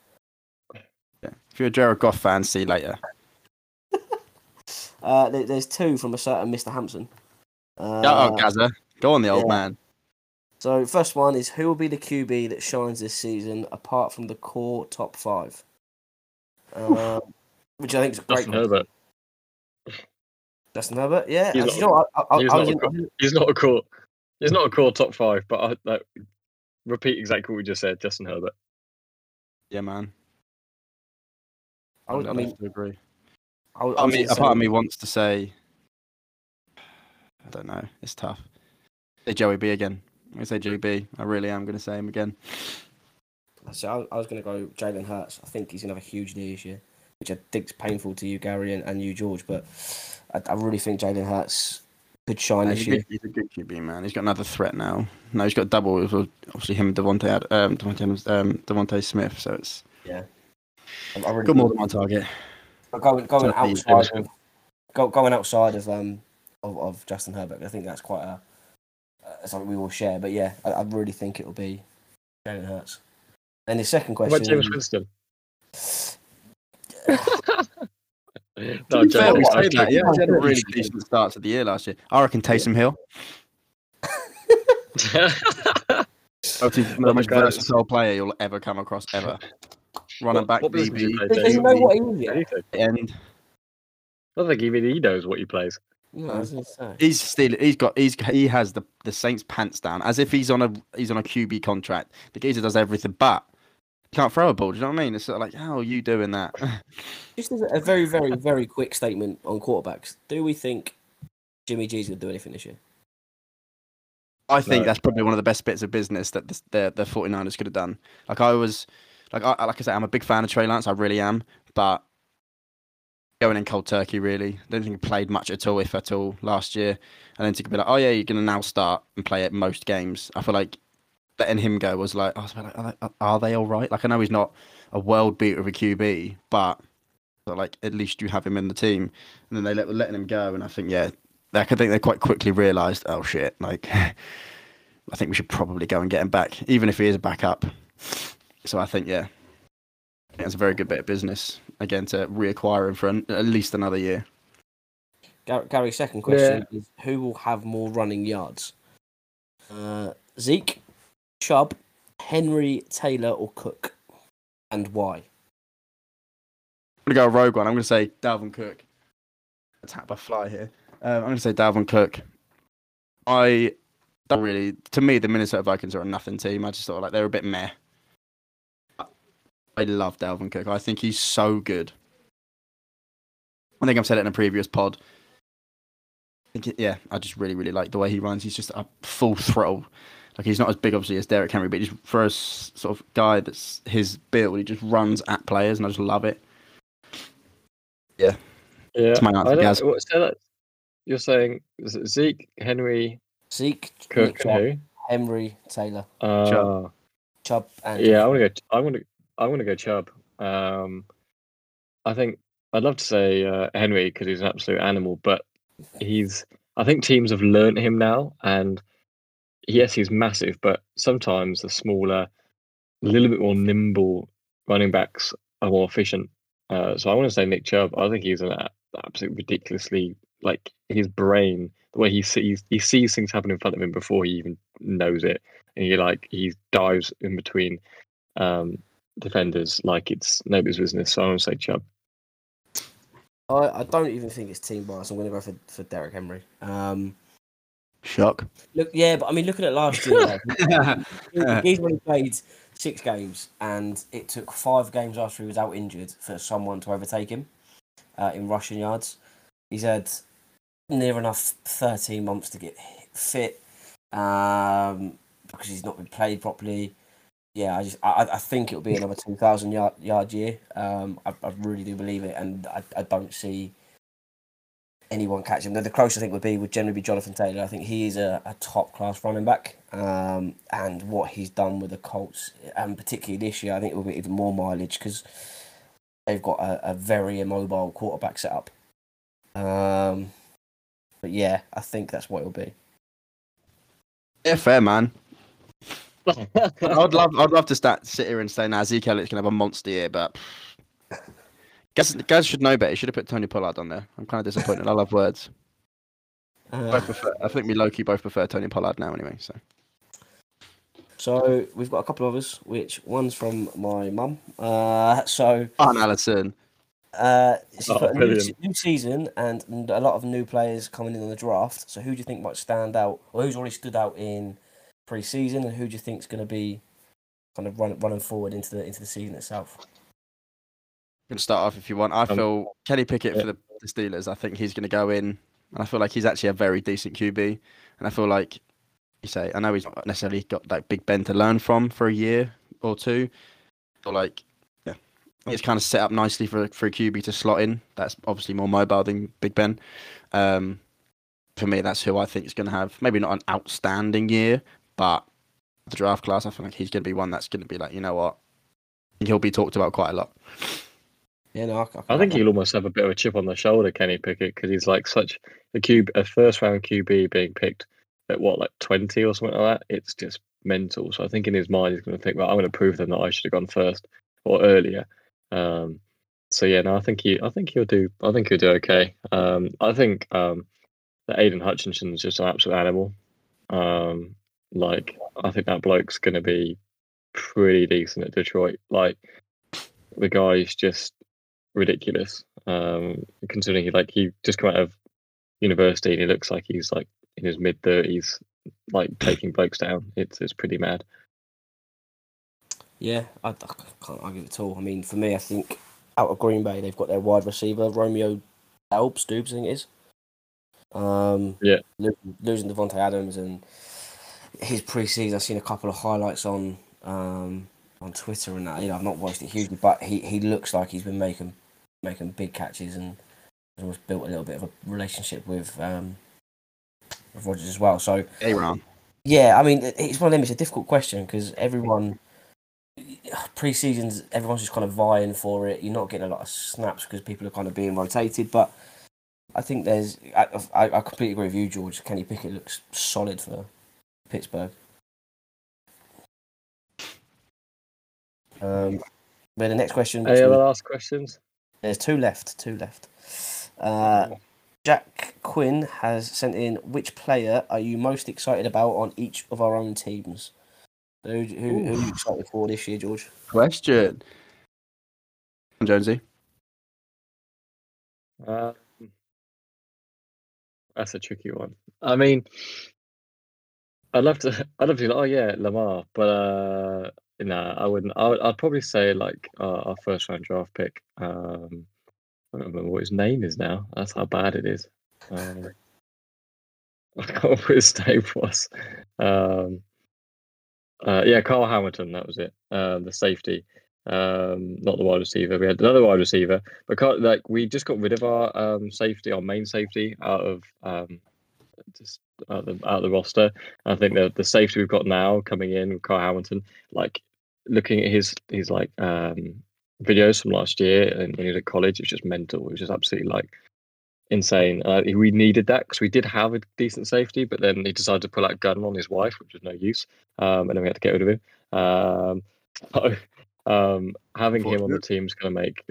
Yeah. If you're a Jared Goff fan, see you later. [laughs] Uh, there, there's two from a certain Mr. Hampson. Uh, oh, Gaza. Go on, the old yeah. man. So first one is who will be the QB that shines this season apart from the core top five? Uh, which I think is a great Justin. Herbert. Justin Herbert, yeah. He's not you know what, I, I, he's I not a in, co- He's not a core. He's not a core top five, but I like, repeat exactly what we just said. Justin Herbert. Yeah, man. I, was, I I'd mean, have to agree. I, was- I I mean, a part of me wants to say, I don't know. It's tough. Say Joey B again. I'm gonna say Joey B. I really am gonna say him again. So I, I was going to go Jalen Hurts. I think he's going to have a huge knee this year, which I think's painful to you, Gary, and, and you, George. But I, I really think Jalen Hurts could shine He's this a, year. good, he's a good QB man. He's got another threat now. No, he's got double. Obviously him, and DeVonta, um, DeVonta, um, DeVonta Smith. So it's I, I really got more than one target. But going going outside of go, going outside of um of, of Justin Herbert, I think that's quite a uh, something we all share. But yeah, I, I really think it will be Jalen Hurts. And the second What question, Jameis Winston? [laughs] [laughs] To no, be fair, Jameis we say that. Yeah, he had a really decent start to the year last year. I reckon Taysom Hill. [laughs] Obviously, the Well, most versatile player you'll ever come across ever. Running back, what position do you DB, play, does James? he know what he is end. I don't think even he knows what he plays. No, I was gonna say. He's still he's got he's he has the the Saints pants down as if he's on a he's on a QB contract. The geezer does everything, but he can't throw a ball. Do you know what I mean? It's sort of like how are you doing that? [laughs] Just as a very, very, very quick statement on quarterbacks. Do we think Jimmy G's gonna do anything this year? I think No. that's probably one of the best bits of business that the the, the 49ers could have done. Like I was, like I like I said, I'm a big fan of Trey Lance. I really am, but going in cold turkey, really, I don't think he played much at all, if at all, last year. And then to be like, oh yeah, you're gonna now start and play at most games. I feel like letting him go was like, I was like, are they, are they all right? Like I know he's not a world beater of a QB, but. But like at least you have him in the team, and then they let letting him go, and I think yeah, I could think they quite quickly realised, oh shit, like [laughs] I think we should probably go and get him back, even if he is a backup. So I think yeah, it's a very good bit of business again to reacquire him for an, at least another year. Gar- Gary's second question is who will have more running yards? Uh, Zeke, Chubb, Henry, Taylor, or Cook, and why? I'm gonna go rogue one. I'm gonna say Dalvin Cook. Attack by fly here. Um, I'm gonna say Dalvin Cook. I don't really. To me, the Minnesota Vikings are a nothing team. I just thought like they're a bit meh. I love Dalvin Cook. I think he's so good. I think I've said it in a previous pod. I think it- yeah, I just really, really like the way he runs. He's just a full throttle. Like he's not as big, obviously, as Derrick Henry, but just for a sort of guy that's his build, he just runs at players, and I just love it. Yeah, That's my answer, Gaz. what- say that- You're saying Zeke, Henry, Zeke, Cook, Nick Chubb, and Henry, Taylor, who? Uh, Chubb. Chubb, and Yeah, I want to go. I want to. I want to go Chubb. Um, I think I'd love to say uh, Henry because he's an absolute animal, but he's. I think teams have learnt him now, and yes, he's massive, but sometimes the smaller, a little bit more nimble running backs are more efficient. Uh, so I want to say Nick Chubb. I think he's an absolute ridiculously like his brain, the way he sees he sees things happen in front of him before he even knows it, and he like he dives in between um, defenders like it's nobody's business. So I want to say Chubb. I, I don't even think it's team bias. I'm going to go for, for Derrick Henry. Um, Shock. Look, yeah, but I mean, looking at last year, like, [laughs] he's only played six games, and it took five games after he was out injured for someone to overtake him uh, in rushing yards. He's had near enough 13 months to get fit um, because he's not been played properly. Yeah, I just I, I think it'll be another 2,000 yard, yard year. Um, I, I really do believe it, and I, I don't see anyone catch him. The, the closest I think would be would generally be Jonathan Taylor. I think he is a, a top class running back, um, and what he's done with the Colts, and particularly this year, I think it will be even more mileage because they've got a, a very immobile quarterback setup. Um, but yeah, I think that's what it'll be. Yeah, fair man. [laughs] I'd love, I'd love to start sit here and say, "Now Zeke Elliott's gonna have a monster year," but guys, guys should know better. You should have put Tony Pollard on there. I'm kind of disappointed. I love words. Uh, prefer, I think we Loki both prefer Tony Pollard now, anyway. So so we've got a couple of us. which one's from my mum. Uh, so on Allison. Uh, she's Oh, got a new, new season and a lot of new players coming in on the draft. So who do you think might stand out, or who's already stood out in pre-season, and who do you think's going to be kind of run, running forward into the into the season itself? You can start off if you want. I Um, feel Kenny Pickett yeah. for the, the Steelers. I think he's going to go in, and I feel like he's actually a very decent QB. And I feel like you say, I know he's not necessarily got like Big Ben to learn from for a year or two, or like, yeah, it's kind of set up nicely for for a QB to slot in. That's obviously more mobile than Big Ben. Um, for me, that's who I think is going to have maybe not an outstanding year, but the draft class, I feel like he's going to be one that's going to be like, you know what, he'll be talked about quite a lot. Yeah, no, I, I think he'll almost have a bit of a chip on the shoulder, Kenny Pickett, because he's like such a cube, a first round QB being picked at what, like twenty or something like that. It's just mental. So I think in his mind he's going to think, well, I'm going to prove them that I should have gone first or earlier. Um, so yeah, no, I think he, I think he'll do, I think he'll do okay. Um, I think um, that Aidan Hutchinson's just an absolute animal. Um, like I think that bloke's going to be pretty decent at Detroit. Like the guy's just ridiculous. Um, considering he like he just come out of university and he looks like he's like in his mid thirties, like [laughs] taking blokes down. It's it's pretty mad. yeah, I, I can't argue at all. I mean, for me, I think out of Green Bay, they've got their wide receiver Romeo Elbs, Dubes, I think it is. Um, Yeah. lo- losing Davante Adams and his preseason. I've seen a couple of highlights on um, on Twitter and that. You know, I've not watched it hugely, but he, he looks like he's been making making big catches and has almost built a little bit of a relationship with um, with Rodgers as well. So Aaron. yeah, I mean, it's one of them. It's a difficult question because everyone pre-seasons, everyone's just kind of vying for it. You're not getting a lot of snaps because people are kind of being rotated. But I think there's, I, I, I completely agree with you, George. Kenny Pickett looks solid for Pittsburgh. Um, but the next question, Any other last questions? There's two left. Two left. Uh, Jack Quinn has sent in which player are you most excited about on each of our own teams? Who, who, who are you excited for this year, George? Question. Jonesy. Um, that's a tricky one. I mean, I'd love to. [laughs] I'd love to. be like, Oh yeah, Lamar, but uh, nah, I wouldn't. I would, I'd probably say like uh, our first round draft pick. Um, I don't remember what his name is now. That's how bad it is. Um, [laughs] I can't remember his [laughs] name was. Um, uh, yeah, Carl Hamilton. That was it. Um, the safety, um, not the wide receiver. We had another wide receiver, but Carl, like we just got rid of our um, safety, our main safety, out of um, just out of the, out of the roster. I think the the safety we've got now coming in Carl Hamilton, like looking at his his like um, videos from last year and when he was at college, it was just mental. It was just absolutely like insane. Uh, we needed that because we did have a decent safety, but then he decided to pull out a gun on his wife, which was no use, um, and then we had to get rid of him. Um, [laughs] so um, having him on the team is going to make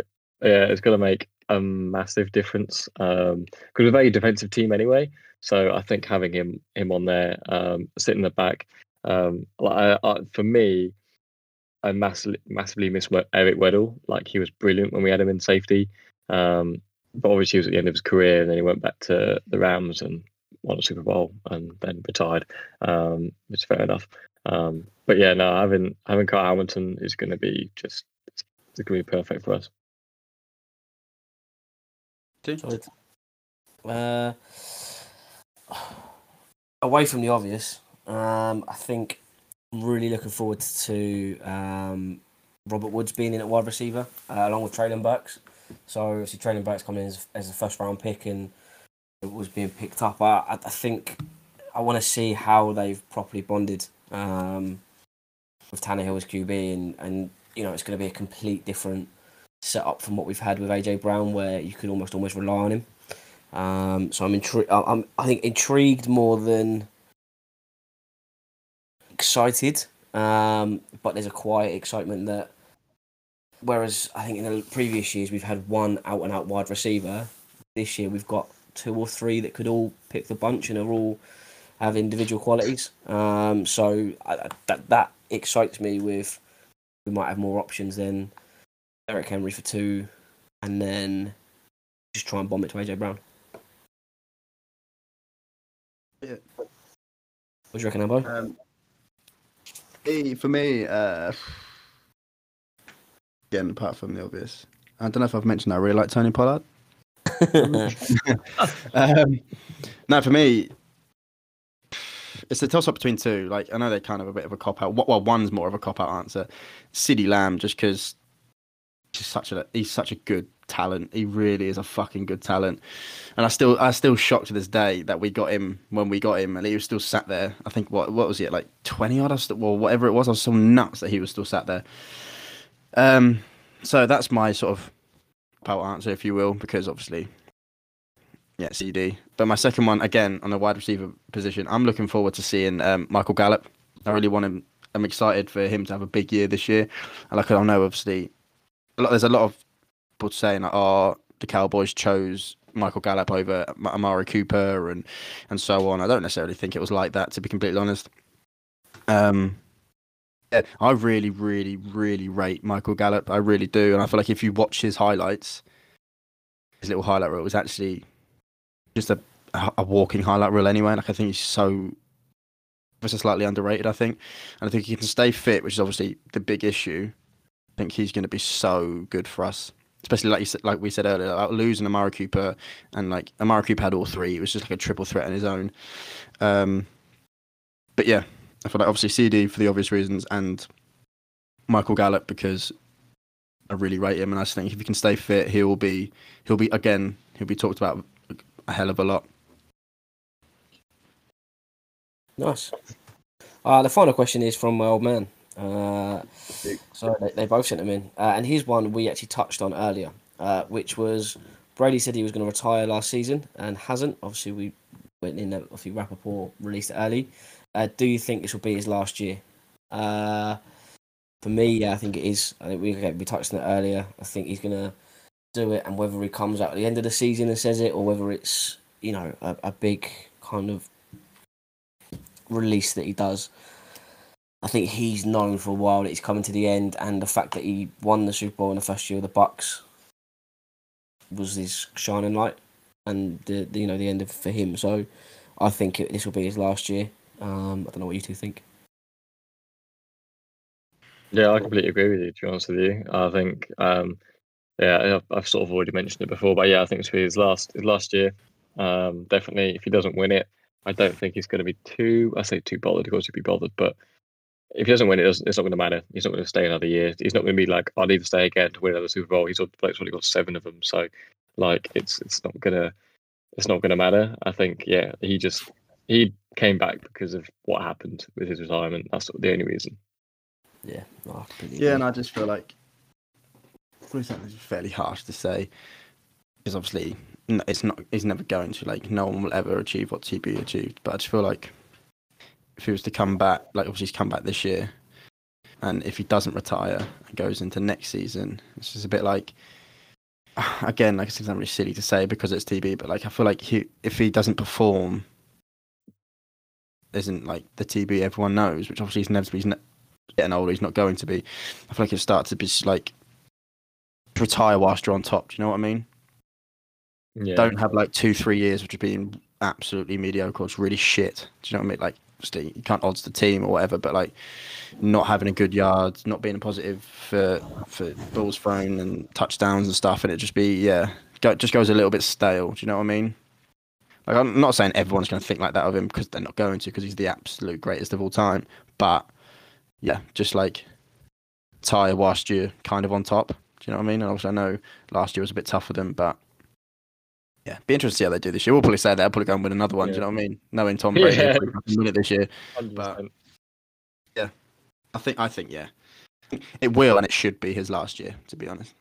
yeah, it's going to make a massive difference because we're a very defensive team anyway. So I think having him him on there, um, sitting in the back, um, like, I, I, for me, I massively massively miss Eric Weddle. Like he was brilliant when we had him in safety, um, but obviously he was at the end of his career, and then he went back to the Rams, and won a Super Bowl and then retired, um, which is fair enough. Um, but yeah, no, having having Kyle Hamilton is going to be just it's, it's going to be perfect for us. Solid. Uh, [sighs] away from the obvious, um, I think I'm really looking forward to um, Robert Woods being in at wide receiver uh, along with Treylon Burks. So obviously Treylon Burks coming in as, as a first round pick and it was being picked up. I, I think I want to see how they've properly bonded um, with Tannehill as QB and, and you know it's going to be a complete different setup from what we've had with AJ Brown where you could almost almost rely on him. Um, so I'm intrigued. I'm I think intrigued more than excited. Um, but there's a quiet excitement that, whereas I think in the previous years we've had one out and out wide receiver, this year we've got two or three that could all pick the bunch and are all have individual qualities. Um, so I, that that excites me. With we might have more options than Derrick Henry for two, and then just try and bomb it to AJ Brown. Yeah. What do you reckon, Ambo? Um, for me, uh, again, apart from the obvious, I don't know if I've mentioned I really like Tony Pollard. [laughs] um, no, for me, it's a toss up between two. Like I know they're kind of a bit of a cop out. Well, one's more of a cop out answer. CeeDee Lamb, just because he's such a he's such a good talent. He really is a fucking good talent. And I still I still shocked to this day that we got him when we got him, and he was still sat there. I think what what was it like twenty odd? us- Well, whatever it was, I was so nuts that he was still sat there. Um, so that's my sort of power answer, if you will, because obviously, yeah, CD. But my second one again on the wide receiver position, I'm looking forward to seeing um, Michael Gallup. I really want him. I'm excited for him to have a big year this year. And like I know, obviously, a lot, there's a lot of people saying, like, "Oh, the Cowboys chose Michael Gallup over Amari Cooper and and so on." I don't necessarily think it was like that, to be completely honest. Um, I really, really, really rate Michael Gallup. I really do, and I feel like if you watch his highlights, his little highlight reel was actually just a a walking highlight reel anyway. Like I think he's so just slightly underrated. I think, and I think he can stay fit, which is obviously the big issue. I think he's going to be so good for us, especially like you said, like we said earlier, like losing Amari Cooper and like Amari Cooper had all three. It was just like a triple threat on his own. Um, but yeah, I feel like obviously CD for the obvious reasons and Michael Gallup because I really rate him, and I just think if he can stay fit, he'll be he'll be again he'll be talked about a hell of a lot. Nice. Uh, the final question is from my old man. Uh, so they, they both sent them in, uh, and here's one we actually touched on earlier, uh, which was Brady said he was going to retire last season and hasn't. Obviously, we went in. Obviously, Rapoport released it early. Uh, do you think this will be his last year? Uh, for me, yeah, I think it is. I think we okay, we touched on it earlier. I think he's going to do it, and whether he comes out at the end of the season and says it, or whether it's you know a, a big kind of release that he does. I think he's known for a while that he's coming to the end, and the fact that he won the Super Bowl in the first year of the Bucs was his shining light, and the, the you know the end of for him. So I think it, this will be his last year. Um, I don't know what you two think. Yeah, I completely agree with you. To be honest with you, I think, um, yeah, I've, I've sort of already mentioned it before, but yeah, I think it's his last his last year. Um, definitely, if he doesn't win it, I don't think he's going to be too. I say too bothered. Of course, he'd be bothered, but if he doesn't win it, it's it's not going to matter. He's not going to stay another year. He's not going to be like, I need to stay again to win another Super Bowl. He's al- already got seven of them, so like it's it's not gonna it's not gonna matter. I think yeah, he just he came back because of what happened with his retirement. That's the only reason. Yeah, no, Yeah, and I just feel like probably something that's fairly harsh to say because obviously it's not. It's never going to like no one will ever achieve what TB achieved. But I just feel like if he was to come back, like obviously he's come back this year, and if he doesn't retire and goes into next season, it's just a bit like. [sighs] Again, like I said, it's not really silly to say because it's TB, but like I feel like he, if he doesn't perform, isn't like the TB everyone knows, which obviously he's never he's getting older, he's not going to be. I feel like it starts to be just like retire whilst you're on top. Do you know what I mean? Yeah, Don't have like two, three years which have been absolutely mediocre. It's really shit. Do you know what I mean? Like, obviously, you can't odds the team or whatever, but like, not having a good yard, not being a positive for for balls thrown and touchdowns and stuff, and it just be yeah, go, just goes a little bit stale. Do you know what I mean? Like, I'm not saying everyone's going to think like that of him because they're not going to because he's the absolute greatest of all time. But yeah, just like Ty whilst you're kind of on top. Do you know what I mean? And obviously, I know last year was a bit tough for them, but yeah, be interested to see how they do this year. We'll probably say that. I'll probably go and win another one. Do you know what I mean? Knowing Tom [laughs] Brady, Yeah. will probably fucking win it this year. 100%. I think. I think yeah, it will and it should be his last year. To be honest.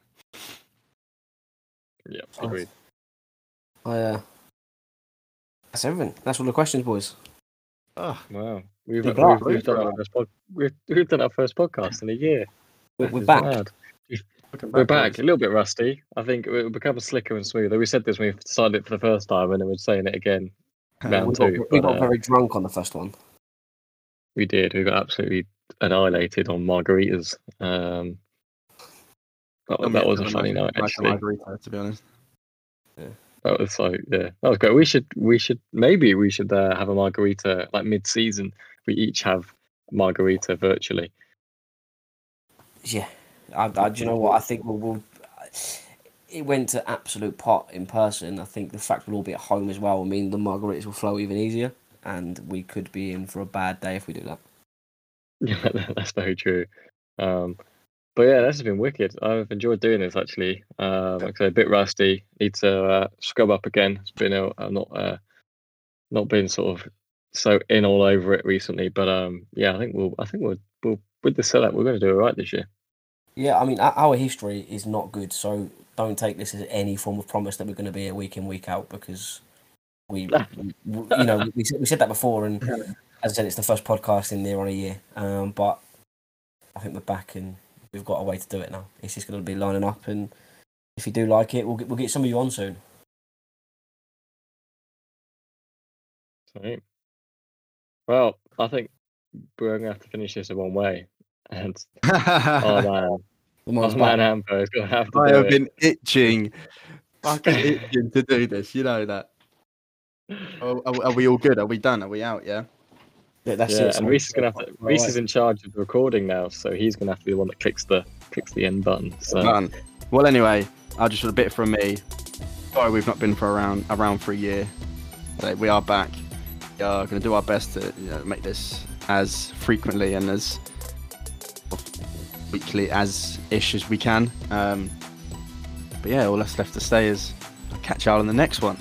Yeah, agreed. I, uh, that's everything. That's all the questions, boys. Oh, Wow, we've, we've, we've done our first pod, we've, we've done our first podcast in a year. We're, we're back. mad. We're back, a little bit rusty. I think it will become slicker and smoother. We said this when we started it for the first time, and then we're saying it again We round got, two. we but, got uh, very drunk on the first one. We did. We got absolutely annihilated on margaritas. Um, that, I'm that was a funny night, actually. margarita, to be honest. Yeah. That was so yeah, that was great. We should we should maybe we should uh, have a margarita like mid season. We each have margarita virtually. Yeah, I, I, do you know what? I think we'll, we'll. It went to absolute pot in person. I think the fact we'll all be at home as well will mean the margaritas will flow even easier, and we could be in for a bad day if we do that. Yeah, [laughs] that's very true. Um, but yeah, this has been wicked. I've enjoyed doing this actually. Um, like I say, a bit rusty. Need to uh, scrub up again. It's been a, I've not uh, not been sort of so in all over it recently. But um, yeah, I think we'll I think we'll, we'll with the setup we're going to do all right this year. Yeah, I mean, our, history is not good, so don't take this as any form of promise that we're going to be a week in, week out, because [laughs] we, we- you know, we, said- we said that before, and as I said, it's the first podcast in there on a year. Um, but I think we're back, and we've got a way to do it now. It's just going to be lining up, and if you do like it, we'll get, we'll get some of you on soon. Right. Well, I think we're going to have to finish this in one way. And [laughs] oh man, The oh man's man, back. Going to have to I do have it. been itching, fucking itching to do this. You know that. Are, are, are we all good? Are we done? Are we out? Yeah. Yeah, that's yeah, it. and Reese is gonna have to. Reese right. is in charge of the recording now, so he's gonna have to be the one that clicks the clicks the end button. So Done. Well, anyway, I'll just a bit from me. Sorry, we've not been for around around for a year. So we are back. We are going to do our best to you know, make this as frequently and as weekly as ish as we can. Um, but yeah, all that's left to say is I'll catch y'all in the next one.